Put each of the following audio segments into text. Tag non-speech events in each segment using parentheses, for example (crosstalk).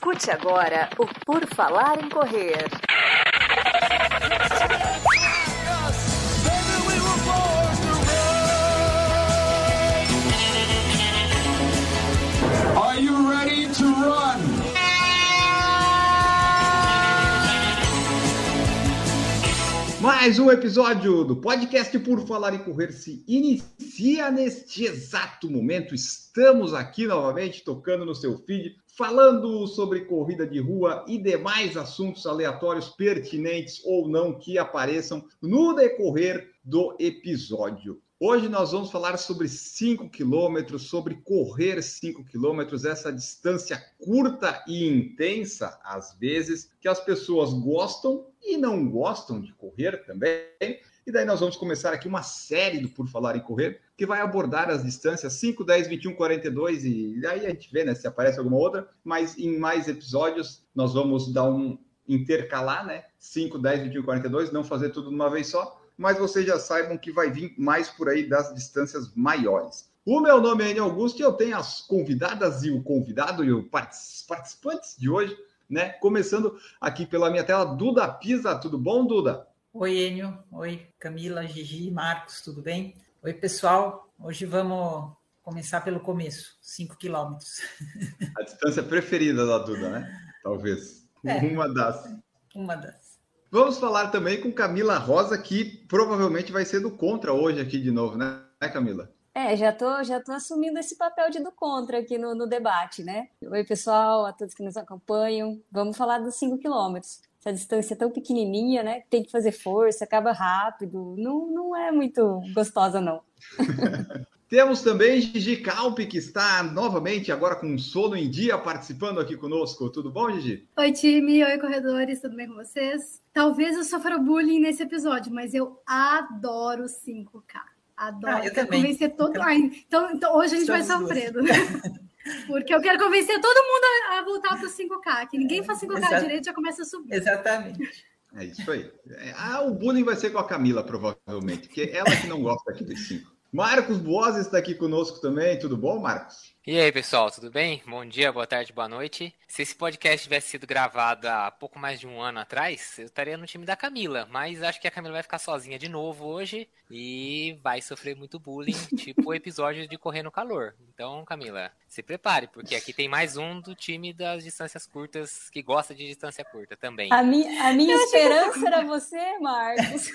Escute agora o Por Falar em Correr. Are you ready to run? Mais um episódio do podcast Por Falar em Correr se inicia neste exato momento. Estamos aqui novamente tocando no seu feed, falando sobre corrida de rua e demais assuntos aleatórios pertinentes ou não que apareçam no decorrer do episódio. Hoje nós vamos falar sobre 5 quilômetros, sobre correr 5 quilômetros, essa distância curta e intensa, às vezes, que as pessoas gostam e não gostam de correr também. E daí nós vamos começar aqui uma série do Por Falar em Correr, que vai abordar as distâncias 5, 10, 21, 42 e aí a gente vê né, se aparece alguma outra, mas em mais episódios nós vamos dar um intercalar, né? 5, 10, 21, 42, não fazer tudo de uma vez só, mas vocês já saibam que vai vir mais por aí das distâncias maiores. O meu nome é Enio Augusto e eu tenho as convidadas e o convidado e os participantes de hoje, né? Começando aqui pela minha tela, Duda Pisa. Tudo bom, Duda? Oi, Enio. Oi, Camila, Gigi, Marcos, tudo bem? Oi, pessoal. Hoje vamos começar pelo começo, 5 quilômetros. (laughs) A distância preferida da Duda, né? Talvez. É. Uma das. Uma das. Vamos falar também com Camila Rosa, que provavelmente vai ser do contra hoje aqui de novo, né, né Camila? É, já tô, já tô assumindo esse papel de do contra aqui no, no debate, né? Oi, pessoal, a todos que nos acompanham. Vamos falar dos 5 quilômetros. Essa distância é tão pequenininha, né? Tem que fazer força, acaba rápido. Não, não é muito gostosa, não. (laughs) Temos também Gigi Calpe, que está novamente agora com sono em dia participando aqui conosco. Tudo bom, Gigi? Oi, time. Oi, corredores. Tudo bem com vocês? Talvez eu sofra bullying nesse episódio, mas eu adoro 5K. Adoro. Ah, eu também. convencer todo Eu Ah, então, então hoje a gente vai Estamos duas. sofrendo, né? (laughs) Porque eu quero convencer todo mundo a, voltar para o 5K. Que ninguém faz 5K Exato. direito já começa a subir. Exatamente. É isso aí. É, Ah, o bullying vai ser com a Camila, provavelmente, porque ela que não gosta aqui dos cinco. Marcos Boas está aqui conosco também. Tudo bom, Marcos? E aí, pessoal, tudo bem? Bom dia, boa tarde, boa noite. Se esse podcast tivesse sido gravado há pouco mais de um ano atrás, eu estaria no time da Camila, mas acho que a Camila vai ficar sozinha de novo hoje e vai sofrer muito bullying, (laughs) tipo o episódio de Correr no Calor. Então, Camila, se prepare, porque aqui tem mais um do time das distâncias curtas que gosta de distância curta também. A minha, a minha esperança era (laughs) você, Marcos.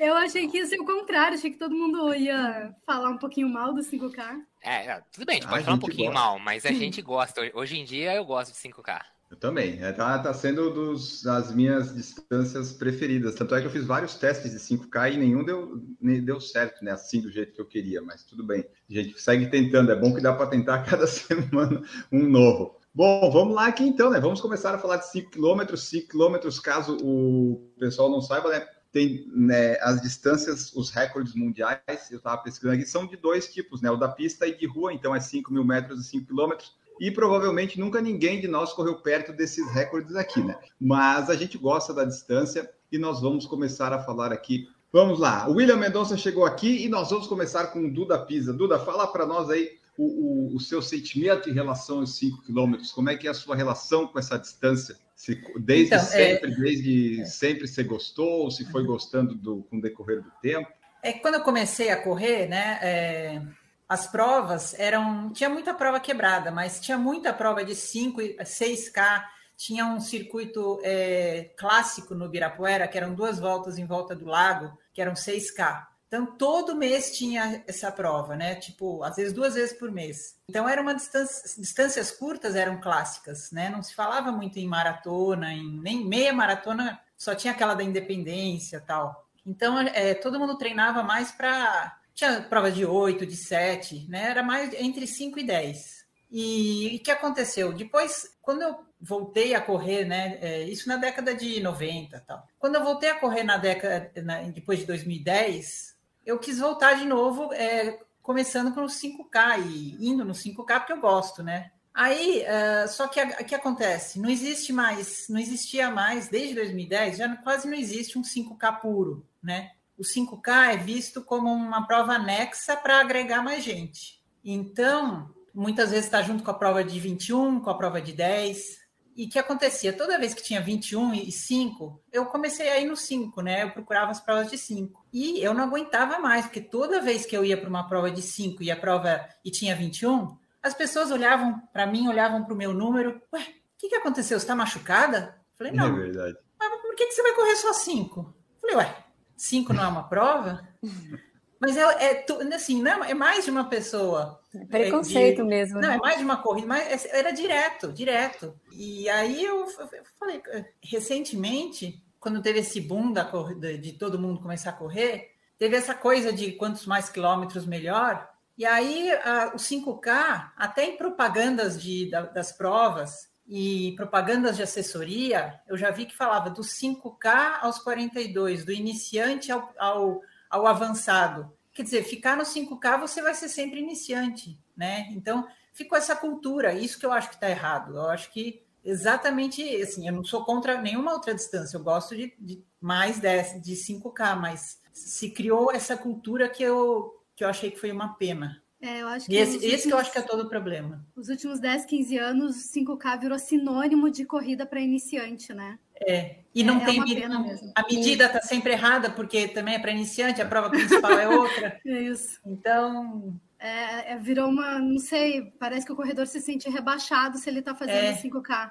Eu achei que ia ser o contrário. Achei que todo mundo ia falar um pouquinho mal do 5K. É, é, tudo bem, a gente Ah, pode a falar um pouquinho gosta. mal, mas a gente gosta. Hoje em dia eu gosto de 5K. Eu também. É, tá, tá sendo dos, das minhas distâncias preferidas. Tanto é que eu fiz vários testes de 5K e nenhum deu, nem deu certo, né? Assim, do jeito que eu queria. Mas tudo bem. A gente segue tentando. É bom que dá para tentar (laughs) cada semana um novo. Bom, vamos lá aqui então, né? Vamos começar a falar de 5 km. 5 km, caso o pessoal não saiba, né? Tem né, as distâncias, os recordes mundiais, eu estava pesquisando aqui, são de dois tipos, né? O da pista e de rua, então é 5 mil metros e 5 quilômetros. E provavelmente nunca ninguém de nós correu perto desses recordes aqui, né? Mas a gente gosta da distância e nós vamos começar a falar aqui. Vamos lá, o William Mendonça chegou aqui e nós vamos começar com o Duda Pisa. Duda, fala para nós aí o, o, o seu sentimento em relação aos 5 quilômetros. Como é que é a sua relação com essa distância? Se, desde Então, é- sempre, desde sempre você gostou, ou se foi gostando do, com o decorrer do tempo? É quando eu comecei a correr, né? é, as provas eram. Tinha muita prova quebrada, mas tinha muita prova de 5 e 6K. Tinha um circuito é, clássico no Ibirapuera, que eram duas voltas em volta do lago, que eram 6K. Então, todo mês tinha essa prova, né? Tipo, às vezes duas vezes por mês. Então, era uma distância, distâncias curtas eram clássicas, né? Não se falava muito em maratona, em nem meia maratona, só tinha aquela da independência tal. Então, é, todo mundo treinava mais para. Tinha prova de 8, de 7, né? Era mais entre 5 e 10. E o que aconteceu? Depois, quando eu voltei a correr, né? é, isso na década de 90 tal. Quando eu voltei a correr na década, na- depois de 2010, eu quis voltar de novo, é, começando com os 5K e indo no 5K porque eu gosto, né? Aí, eh, só que o que acontece? Não existe mais, não existia mais, desde 2010, já quase não existe um 5K puro, né? O 5K é visto como uma prova anexa para agregar mais gente. Então, muitas vezes está junto com a prova de 21, com a prova de 10. E o que acontecia? Toda vez que tinha 21 e 5, eu comecei a ir no 5, né? Eu procurava as provas de 5. E eu não aguentava mais, porque toda vez que eu ia para uma prova de 5 e a prova e tinha 21, as pessoas olhavam para mim, olhavam para o meu número. Ué, o que, que aconteceu? Você está machucada? Falei, não. É verdade. Mas por que, que você vai correr só 5? Falei, ué, 5 não é uma prova? (laughs) Mas é, é assim, não, é mais de uma pessoa. É preconceito de, mesmo. Não, né? é mais de uma corrida, mas é, era direto, direto. E aí eu, eu falei, recentemente, quando teve esse boom da corrida, de todo mundo começar a correr, teve essa coisa de quantos mais quilômetros melhor. E aí a, o 5K, até em propagandas de, da, das provas e propagandas de assessoria, eu já vi que falava do 5K aos 42, do iniciante ao, ao ao avançado. Quer dizer, ficar no 5K você vai ser sempre iniciante, né? Então, ficou essa cultura, isso que eu acho que está errado. Eu acho que exatamente assim, eu não sou contra nenhuma outra distância, eu gosto de, de mais de, de 5K, mas se criou essa cultura que eu, que eu achei que foi uma pena. É, eu acho que e esse, últimos, esse que eu acho que é todo o problema. Os últimos 10, 15 anos, 5K virou sinônimo de corrida para iniciante, né? É, e não é, tem é a medida está sempre errada, porque também é para iniciante, a prova principal é outra. (laughs) É isso. Então. É, é, virou uma, não sei, parece que o corredor se sente rebaixado se ele está fazendo é. 5K.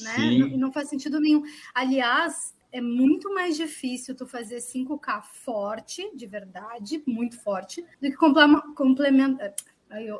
Né? Não, não faz sentido nenhum. Aliás, é muito mais difícil tu fazer 5K forte, de verdade, muito forte, do que complementar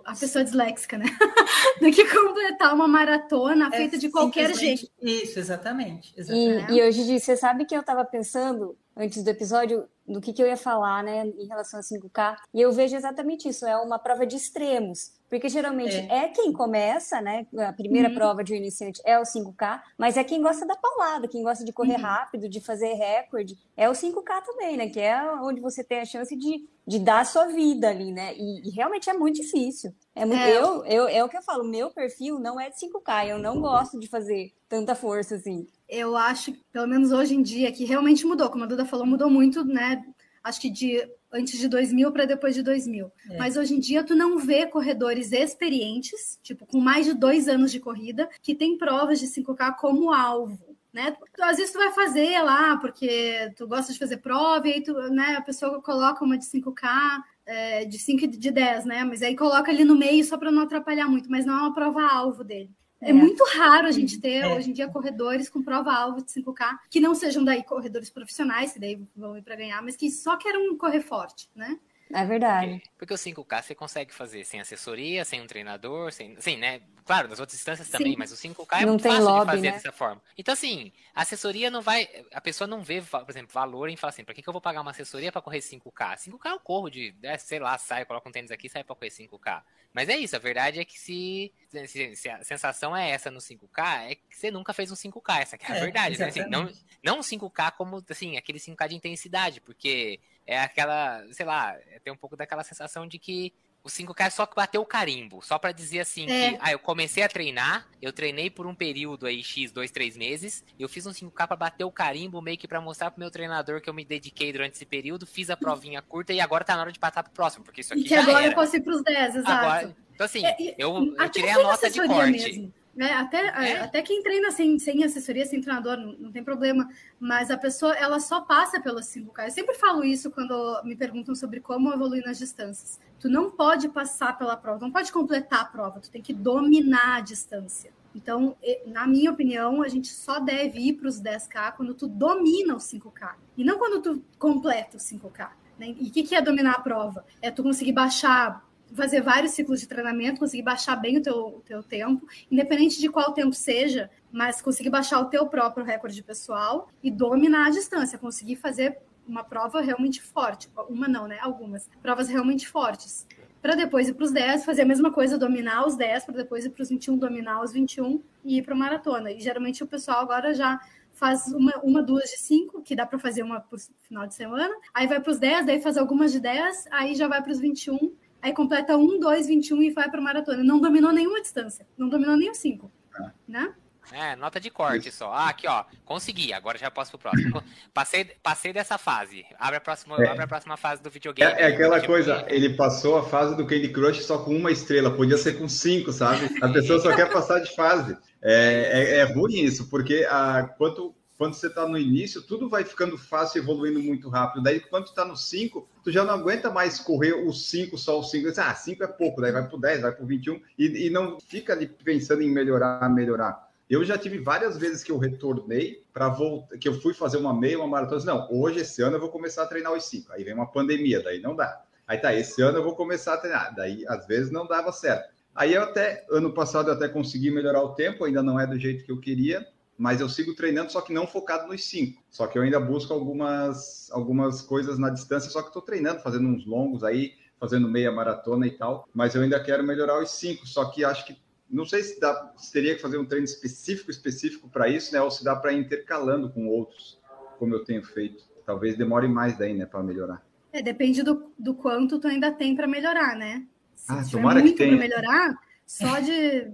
a pessoa disléxica, né? (laughs) Do que completar uma maratona é, feita de qualquer jeito. Isso, exatamente. exatamente. E, e hoje, você sabe que eu estava pensando, antes do episódio, do que, que eu ia falar, né, em relação a 5K, e eu vejo exatamente isso, é uma prova de extremos. Porque geralmente é, é quem começa, né? A primeira uhum. prova de um iniciante é o 5K, mas é quem gosta da paulada, quem gosta de correr uhum. rápido, de fazer recorde, é o 5K também, né? Que é onde você tem a chance de, de dar a sua vida ali, né? E, e realmente é muito difícil. É muito, é. Eu, eu, é o que eu falo, meu perfil não é de 5K, eu não gosto de fazer tanta força assim. Eu acho, pelo menos hoje em dia, que realmente mudou. Como a Duda falou, mudou muito, né? Acho que de antes de 2000 para depois de 2000. É. Mas hoje em dia tu não vê corredores experientes, tipo com mais de dois anos de corrida, que tem provas de 5K como alvo. Né? Às vezes tu vai fazer lá porque tu gosta de fazer prova e aí tu, né, a pessoa coloca uma de 5K, é, de 5 e de 10, né? Mas aí coloca ali no meio só para não atrapalhar muito, mas não é uma prova alvo dele. É, é muito raro a gente ter, é. hoje em dia, corredores com prova-alvo de 5K, que não sejam daí corredores profissionais, que daí vão ir para ganhar, mas que só querem correr forte, né? É verdade. Porque, porque o 5K você consegue fazer sem assessoria, sem um treinador, sem. Sim, né? Claro, nas outras instâncias também, Sim. mas o 5K é não muito fácil lobby, de fazer né? dessa forma. Então, assim, a assessoria não vai. A pessoa não vê, por exemplo, valor em falar assim, pra que, que eu vou pagar uma assessoria para correr 5K? 5K eu corro de, né, sei lá, sai, coloca um tênis aqui e sai pra correr 5K. Mas é isso, a verdade é que se, se, se, a sensação é essa no 5K, é que você nunca fez um 5K, essa é a é, verdade, né? Assim, não, não um 5K como, assim, aquele 5K de intensidade, porque é aquela, sei lá, tem um pouco daquela sensação de que o 5K é só que bateu o carimbo, só para dizer assim é. que, ah, eu comecei a treinar, eu treinei por um período aí, X, dois, três meses, eu fiz um 5K para bater o carimbo, meio que para mostrar pro meu treinador que eu me dediquei durante esse período, fiz a provinha curta e agora tá na hora de passar pro próximo, porque isso aqui e que agora era. eu posso ir pros 10, exato. Agora, então assim, é, eu, eu tirei a nota de corte. Mesmo. É, até, é. até quem treina sem, sem assessoria, sem treinador, não, não, tem problema. Mas a pessoa, ela só passa pelos 5K. Eu sempre falo isso quando me perguntam sobre como evoluir nas distâncias. Tu não pode passar pela prova, não pode completar a prova, tu tem que dominar a distância. Então, na minha opinião, a gente só deve ir para os 10K quando tu domina o 5K. E não quando tu completa o 5K. Né? E o que, que é dominar a prova? É tu conseguir baixar fazer vários ciclos de treinamento, conseguir baixar bem o teu, o teu tempo, independente de qual tempo seja, mas conseguir baixar o teu próprio recorde pessoal e dominar a distância, conseguir fazer uma prova realmente forte. Uma não, né? Algumas. Provas realmente fortes. Para depois ir para os 10, fazer a mesma coisa, dominar os 10, para depois ir para os 21, dominar os 21 e ir para maratona. E geralmente o pessoal agora já faz uma, uma duas de cinco, que dá para fazer uma por final de semana. Aí vai para os 10, daí faz algumas de 10, aí já vai para os 21 aí completa 1, 2, 21 e vai para maratona. Não dominou nenhuma distância, não dominou nem os 5, é. né? É, nota de corte só. Ah, aqui, ó. Consegui, agora já posso pro próximo. Passei, passei dessa fase. Abre a próxima, É. abre a próxima fase do videogame. É, é aquela coisa, ele passou a fase do Candy Crush só com uma estrela, podia ser com cinco, sabe? A pessoa só quer passar de fase. É, é, é ruim isso, porque a, quanto, quando você está no início, tudo vai ficando fácil, evoluindo muito rápido. Daí, quando tu tá no 5, tu já não aguenta mais correr os 5, só os 5. Ah, 5 é pouco, daí vai pro 10, vai pro 21, e, e não fica ali pensando em melhorar, melhorar. Eu já tive várias vezes que eu retornei para voltar, que eu fui fazer uma meia, uma maratona. Não, hoje, esse ano, eu vou começar a treinar os 5. Aí vem uma pandemia, daí não dá. Aí tá, esse ano eu vou começar a treinar. Daí, às vezes, não dava certo. Aí eu até, ano passado, eu até consegui melhorar o tempo, ainda não é do jeito que eu queria, mas eu sigo treinando, só que não focado nos cinco. Só que eu ainda busco algumas, algumas coisas na distância, só que estou treinando, fazendo uns longos aí, fazendo meia maratona e tal, mas eu ainda quero melhorar os cinco, só que acho que não sei se, dá, se teria que fazer um treino específico, específico para isso, né? Ou se dá para ir intercalando com outros, como eu tenho feito. Talvez demore mais daí, né, para melhorar. É, depende do, do quanto tu ainda tem para melhorar, né? Se Ah, tomara que muito para tenha. melhorar, só de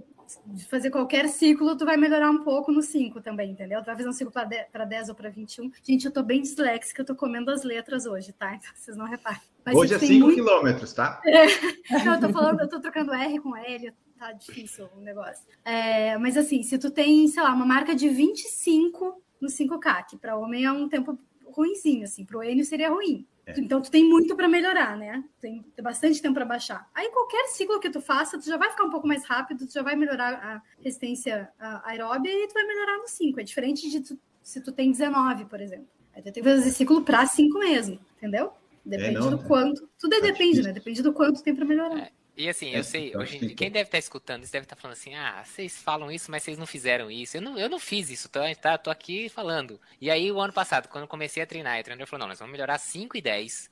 fazer qualquer ciclo, tu vai melhorar um pouco no 5 também, entendeu? Tu vai fazer um ciclo para 10 ou para 21. Gente, eu tô bem disléxica, eu tô comendo as letras hoje, tá? (laughs) Então vocês não reparem. Mas Hoje é tu 5 tem muito- quilômetros, tá? (laughs) Não, eu tô falando, eu tô trocando R com L, tá difícil o negócio. É, mas assim, se tu tem, sei lá, uma marca de 25 no 5K, que para homem é um tempo ruinzinho, assim, pro Enio seria ruim. É. Então tu tem muito para melhorar, né? Tem, tem bastante tempo para baixar. Aí qualquer ciclo que tu faça, tu já vai ficar um pouco mais rápido, tu já vai melhorar a resistência a- aeróbia e tu vai melhorar no 5. É diferente de tu- se tu tem 19, por exemplo. Aí tu tem que fazer ciclo para 5 mesmo, entendeu? Depende não, do né? quanto. Tudo Tá depende, difícil. né? Depende do quanto tem para melhorar. E assim, É, eu sei, hoje quem deve estar escutando isso deve estar falando assim, ah, vocês falam isso, mas vocês não fizeram isso. Eu não, eu não fiz isso, tá? tá? Tô aqui falando. E aí, o ano passado, quando eu comecei a treinar, o treinador falou, não, nós vamos melhorar 5 e 10.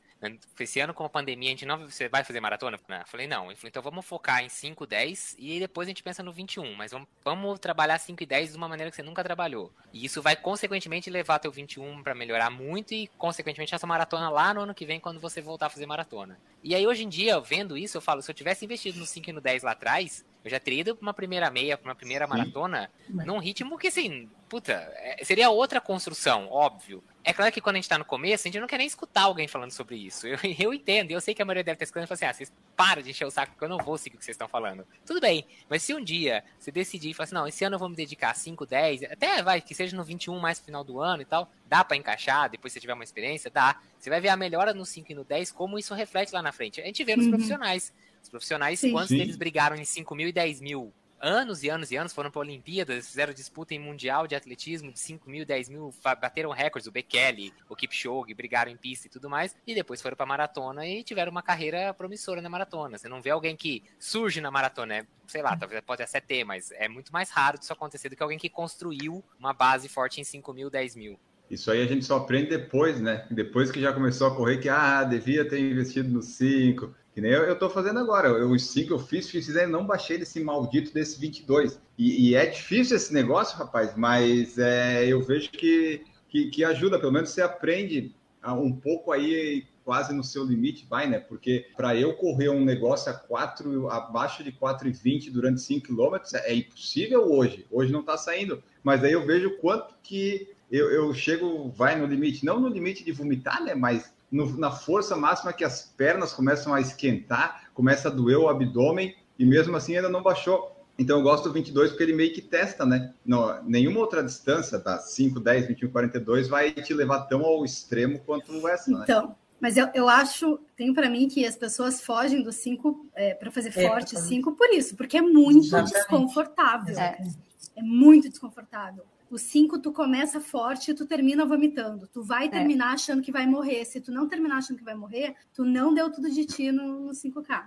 Esse ano, com a pandemia, a gente não. Você vai fazer maratona? Eu falei, não. Ele falou, então vamos focar em 5, 10 e depois a gente pensa no 21. Mas vamos, vamos trabalhar 5 e 10 de uma maneira que você nunca trabalhou. E isso vai, consequentemente, levar teu 21 para melhorar muito e, consequentemente, essa maratona lá no ano que vem, quando você voltar a fazer maratona. E aí, hoje em dia, vendo isso, eu falo, se eu tivesse investido no 5 e no 10 lá atrás, eu já teria ido pra uma primeira meia, pra uma primeira Sim. maratona, num ritmo que, assim, puta, é- seria outra construção, óbvio. É claro que quando a gente tá no começo, a gente não quer nem escutar alguém falando sobre isso. Eu, (laughs) eu entendo, eu sei que a maioria deve estar escutando e fala assim, ah, vocês param de encher o saco porque eu não vou seguir o que vocês estão falando. Tudo bem, mas se um dia você decidir e falar assim, não, esse ano eu vou me dedicar a 5, 10, até vai, que seja no 21 mais pro final do ano e tal, dá pra encaixar, depois se você tiver uma experiência, dá. Você vai ver a melhora no 5 e no 10, como isso reflete lá na frente. A gente vê nos Uhum. profissionais. Os profissionais, Sim. quantos Sim. deles brigaram em 5 mil e 10 mil? Anos e anos e anos foram para Olimpíadas, fizeram disputa em mundial de atletismo de 5 mil, 10 mil, bateram recordes, o Bekele, o Kipchoge, brigaram em pista e tudo mais, e depois foram para maratona e tiveram uma carreira promissora na maratona. Você não vê alguém que surge na maratona, é, sei lá, talvez pode até ter, mas é muito mais raro disso acontecer do que alguém que construiu uma base forte em 5 mil, 10 mil. Isso aí a gente só aprende depois, né? Depois que já começou a correr, que ah, devia ter investido no 5. Que nem eu, eu tô fazendo agora. Eu, os 5 eu fiz, fiz e não baixei desse maldito desse 22. E, e é difícil esse negócio, rapaz, mas é, eu vejo que, que, que ajuda. Pelo menos você aprende a- um pouco aí quase no seu limite, vai, né? Porque para eu correr um negócio a 4, abaixo de 4,20 durante 5 quilômetros é impossível hoje. Hoje não tá saindo. Mas aí eu vejo quanto que eu, eu chego, vai no limite, não no limite de vomitar, né? Mas no- na força máxima que as pernas começam a esquentar, começa a doer o abdômen e mesmo assim ainda não baixou. Então eu gosto do 22 porque ele meio que testa, né? Não, nenhuma outra distância, da 5, 10, 21, 42, vai te levar tão ao extremo quanto essa, né? Então, mas eu, eu acho, tenho para mim que as pessoas fogem do 5 para fazer É, forte pra fazer. 5 por isso, porque é muito Exatamente. desconfortável. É. É muito desconfortável. O 5 tu começa forte e tu termina vomitando. Tu vai terminar achando que vai morrer. Se tu não terminar achando que vai morrer, tu não deu tudo de ti no, no 5K.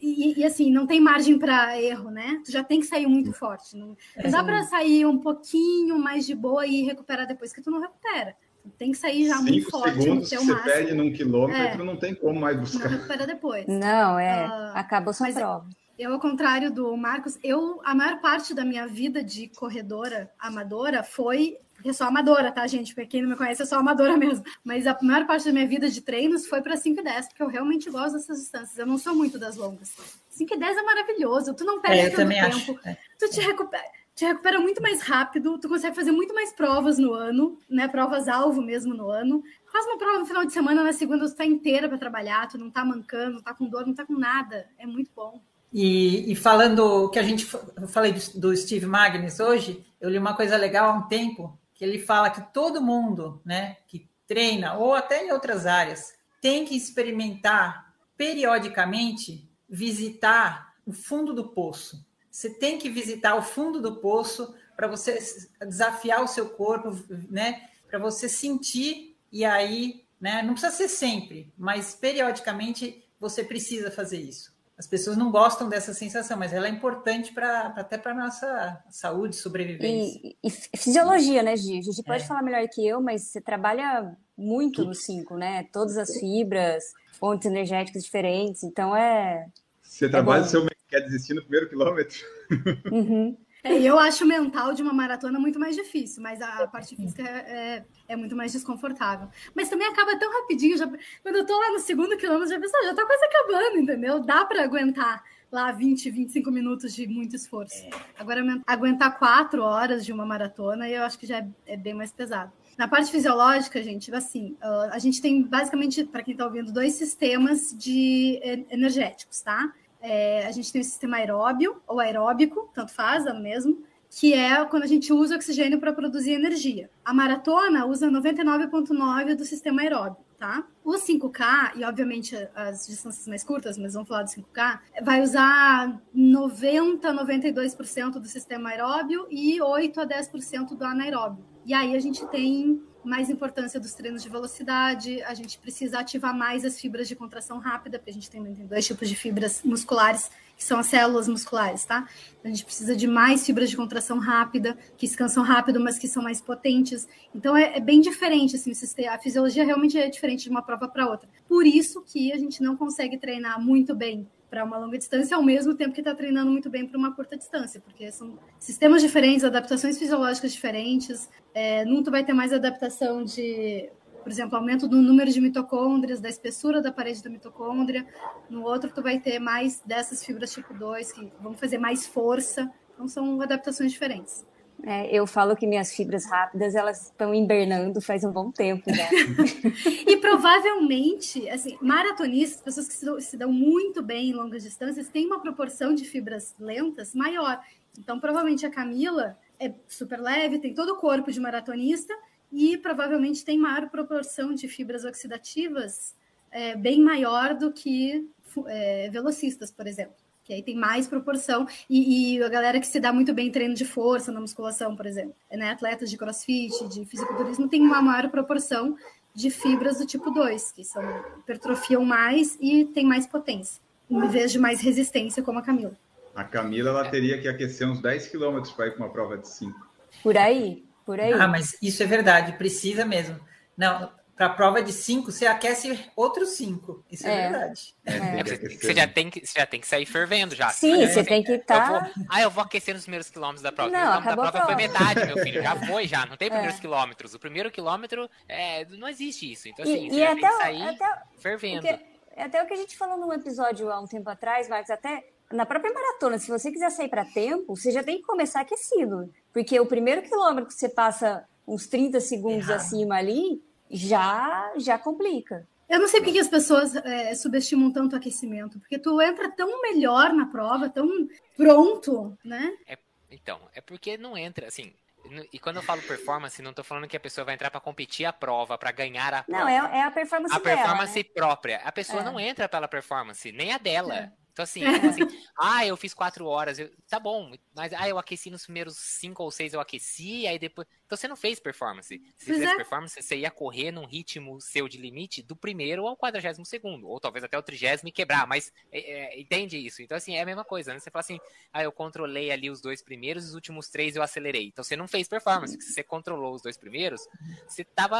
E, e, assim, não tem margem para erro, né? Tu já tem que sair muito forte. Não, não dá para sair um pouquinho mais de boa e recuperar depois, que tu não recupera. Tu tem que sair já muito 5 forte no segundos que teu você máximo. perde num quilômetro, É. não tem como mais Não buscar. recupera depois. Não, é. Ah, acabou sua mas- prova. Eu, ao contrário do Marcos, eu a maior parte da minha vida de corredora amadora foi. Porque sou amadora, tá, gente? Porque quem não me conhece, eu sou amadora (laughs) mesmo. Mas a maior parte da minha vida de treinos foi para 5 e 10, porque eu realmente gosto dessas distâncias. Eu não sou muito das longas. 5 e 10 é maravilhoso, tu não perde É, eu tanto tempo. É. tu te recupera. te recupera muito mais rápido, tu consegue fazer muito mais provas no ano, né? Provas alvo mesmo no ano. Faz uma prova no final de semana, na segunda tu tá inteira para trabalhar, tu não tá mancando, não tá com dor, não tá com nada. É muito bom. E, e falando que a gente eu falei do, do Steve Magnus hoje, eu li uma coisa legal há um tempo, que ele fala que todo mundo, né, que treina ou até em outras áreas, tem que experimentar periodicamente visitar o fundo do poço. Você tem que visitar o fundo do poço para você desafiar o seu corpo, né? Para você sentir e aí, né? Não precisa ser sempre, mas periodicamente você precisa fazer isso. As pessoas não gostam dessa sensação, mas ela é importante para até para nossa saúde, sobrevivência. E, e, fisiologia, né, Gi? A gente pode é. falar melhor que eu, mas você trabalha muito no 5, né? Todas as fibras, fontes energéticas diferentes, então é. Você é trabalha bom. seu quer desistir no primeiro quilômetro. Uhum. É, eu acho o mental de uma maratona muito mais difícil, mas a parte física é, é, é, muito mais desconfortável. Mas também acaba tão rapidinho. Já, quando eu tô lá no segundo quilômetro, já penso, ah, já tá quase acabando, entendeu? Dá para aguentar lá 20, 25 minutos de muito esforço. É. Agora, aguentar quatro horas de uma maratona, eu acho que já é, é bem mais pesado. Na parte fisiológica, gente, assim, a gente tem basicamente, para quem está ouvindo, dois sistemas de energéticos, tá? É, a gente tem o sistema aeróbio ou aeróbico, tanto faz, é o mesmo, que é quando a gente usa oxigênio para produzir energia. A maratona usa 99,9% do sistema aeróbio, tá? O 5K, e obviamente as distâncias mais curtas, mas vamos falar do 5K, vai usar 90, 92% do sistema aeróbio e 8 a 10% do anaeróbio. E aí a gente tem mais importância dos treinos de velocidade, a gente precisa ativar mais as fibras de contração rápida, porque a gente tem, tem dois tipos de fibras musculares, que são as células musculares, tá? Então, a gente precisa de mais fibras de contração rápida, que descansam rápido, mas que são mais potentes. Então, é, é bem diferente, assim, a fisiologia realmente é diferente de uma prova para outra. Por isso que a gente não consegue treinar muito bem para uma longa distância ao mesmo tempo que está treinando muito bem para uma curta distância, porque são sistemas diferentes, adaptações fisiológicas diferentes. É, tu vai ter mais adaptação de, por exemplo, aumento do número de mitocôndrias, da espessura da parede da mitocôndria. No outro tu vai ter mais dessas fibras tipo 2 que vão fazer mais força. Então são adaptações diferentes. É, eu falo que minhas fibras rápidas elas estão hibernando faz um bom tempo (laughs) e provavelmente, assim, maratonistas, pessoas que se dão, se dão, muito bem em longas distâncias, têm uma proporção de fibras lentas maior. Então, provavelmente a Camila é super leve, tem todo o corpo de maratonista e provavelmente tem maior proporção de fibras oxidativas é, bem maior do que é, velocistas, por exemplo que aí tem mais proporção, e, e, a galera que se dá muito bem em treino de força, na musculação, por exemplo, né? atletas de crossfit, de fisiculturismo, tem uma maior proporção de fibras do tipo 2, que são, hipertrofiam mais e tem mais potência, em vez de mais resistência, como a Camila. A Camila, ela teria que aquecer uns 10 quilômetros para ir para uma prova de 5. Por aí, por aí. Ah, mas isso é verdade, precisa mesmo. Não, para a prova de 5, você aquece outros 5. Isso é, é verdade. É. É, você, já tem que, você já tem que sair fervendo já. Sim, você tem que estar. Tá... Ah, eu vou aquecer nos primeiros quilômetros da prova. Não, o da prova, prova foi metade, meu filho. Já (laughs) foi, já. Não tem é. primeiros quilômetros. O primeiro quilômetro é, não existe isso. Então, assim, e, você e já tem que sair até, fervendo. Porque, até o que a gente falou num episódio há um tempo atrás, Marcos, até na própria maratona, se você quiser sair para tempo, você já tem que começar aquecido. Porque o primeiro quilômetro que você passa uns 30 segundos acima ali, já já complica. Eu não sei por que as pessoas é, subestimam tanto o aquecimento, porque tu entra tão melhor na prova, tão pronto, né? É, então, é porque não entra, assim, e quando eu falo performance, não estou falando que a pessoa vai entrar para competir a prova, para ganhar a prova. Não, é, é a performance A performance dela, né? própria. A pessoa é. não entra pela performance, nem a dela. É. Então, assim, assim, ah, eu fiz quatro horas, eu, tá bom, mas ah, eu aqueci nos primeiros cinco ou seis, eu aqueci, aí depois. Então você não fez performance. Se você fizesse é. performance, você ia correr num ritmo seu de limite do primeiro ao quadragésimo segundo, ou talvez até o trigésimo e quebrar, mas é, é, entende isso? Então, assim, é a mesma coisa, né? Você fala assim, ah, eu controlei ali os dois primeiros, os últimos três eu acelerei. Então você não fez performance, porque se você controlou os dois primeiros, você tava.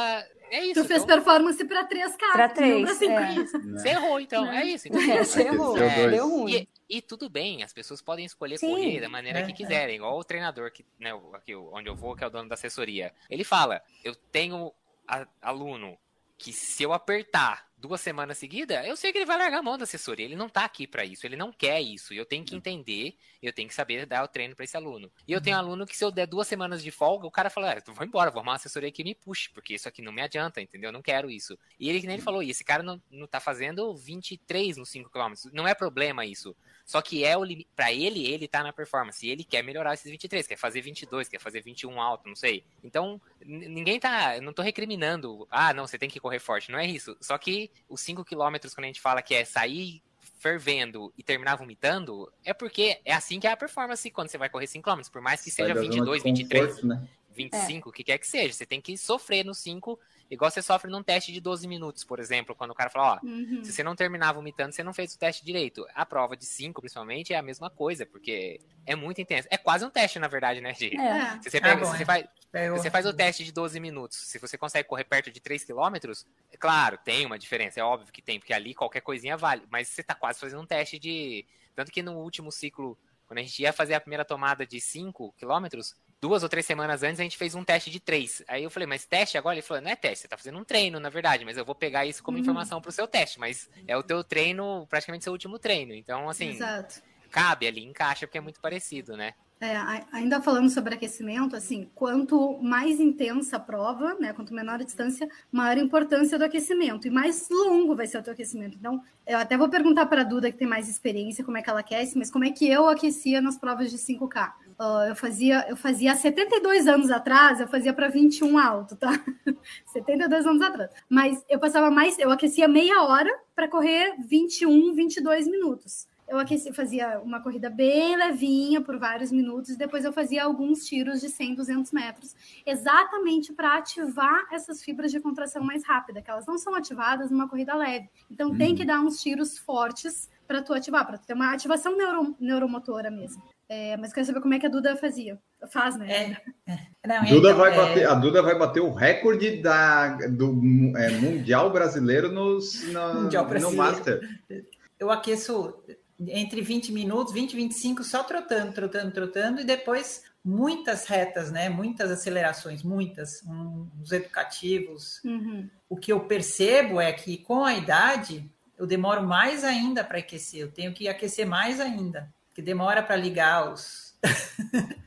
É isso. Tu fez então... performance para 3K, para 3, não pra 5 é. Você errou, então. É isso. Então, é, você errou. É, deu ruim. E, e, tudo bem, as pessoas podem escolher Sim, correr da maneira que quiserem, igual o treinador que, né, aqui onde eu vou, que é o dono da assessoria. Ele fala: eu tenho a, aluno que se eu apertar duas semanas seguidas, eu sei que ele vai largar a mão da assessoria. Ele não tá aqui para isso, ele não quer isso. E eu tenho que entender, eu tenho que saber dar o treino para esse aluno. E eu tenho Uhum. aluno que se eu der duas semanas de folga, o cara fala, ah, eu vou embora, vou arrumar uma assessoria que me puxe, porque isso aqui não me adianta, entendeu? Eu não quero isso. E ele, que nem ele falou, e esse cara não, não tá fazendo 23 nos 5 km. Não é problema isso. Só que é o limite. Pra ele, ele tá na performance. E ele quer melhorar esses 23, quer fazer 22, quer fazer 21 alto, não sei. Então, ninguém tá. Eu não tô recriminando. Ah, não, você tem que correr forte. Não é isso. Só que os 5 km, quando a gente fala que é sair fervendo e terminar vomitando, é porque é assim que é a performance quando você vai correr 5 km. Por mais que seja da zona de 22, 23. conforto, né? 25, o que quer que seja. Você tem que sofrer no 5, igual você sofre num teste de 12 minutos, por exemplo, quando o cara fala, ó, Uhum. se você não terminar vomitando, você não fez o teste direito. A prova de 5, principalmente, é a mesma coisa, porque é muito intenso. É quase um teste, na verdade, né, Gi? É. Se você, pega, bom, se você é. você faz o teste de 12 minutos, se você consegue correr perto de 3 quilômetros, é claro, tem uma diferença, é óbvio que tem, porque ali qualquer coisinha vale, mas você tá quase fazendo um teste de... Tanto que no último ciclo, quando a gente ia fazer a primeira tomada de 5 quilômetros, duas ou três semanas antes a gente fez um teste de 3. Aí eu falei, mas teste agora? Ele falou, não é teste, você tá fazendo um treino, na verdade, mas eu vou pegar isso como informação pro seu teste, mas é o teu treino, praticamente seu último treino. Então, assim, Exato. cabe ali, encaixa, porque é muito parecido, né? É, ainda falando sobre aquecimento, assim, quanto mais intensa a prova, né, quanto menor a distância, maior a importância do aquecimento e mais longo vai ser o teu aquecimento. Então, eu até vou perguntar para a Duda, que tem mais experiência, como é que ela aquece, mas como é que eu aquecia nas provas de 5K? Ah, eu fazia, eu fazia há 72 anos atrás, eu fazia para 21 alto, tá? (laughs) 72 anos atrás. Mas eu passava mais, eu aquecia meia hora para correr 21, 22 minutos eu aqueci, fazia uma corrida bem levinha por vários minutos e depois eu fazia alguns tiros de 100, 200 metros, exatamente para ativar essas fibras de contração mais rápida, que elas não são ativadas numa corrida leve. Então tem que dar uns tiros fortes para tu ativar, para tu ter uma ativação neuro, neuromotora mesmo. É, mas eu quero saber como é que a Duda fazia. Faz, né? É. (laughs) Não, Duda então, vai é, bater, A Duda vai bater o recorde da, do é, Mundial Brasileiro nos, na- Mundial no Brasileiro. Master. eu aqueço entre 20 minutos, 20 e 25, só trotando, trotando, trotando, e depois muitas retas, né? Muitas acelerações, muitas, um, uns educativos. Uhum. O que eu percebo é que com a idade eu demoro mais ainda para aquecer, eu tenho que aquecer mais ainda, que demora para ligar os. (laughs)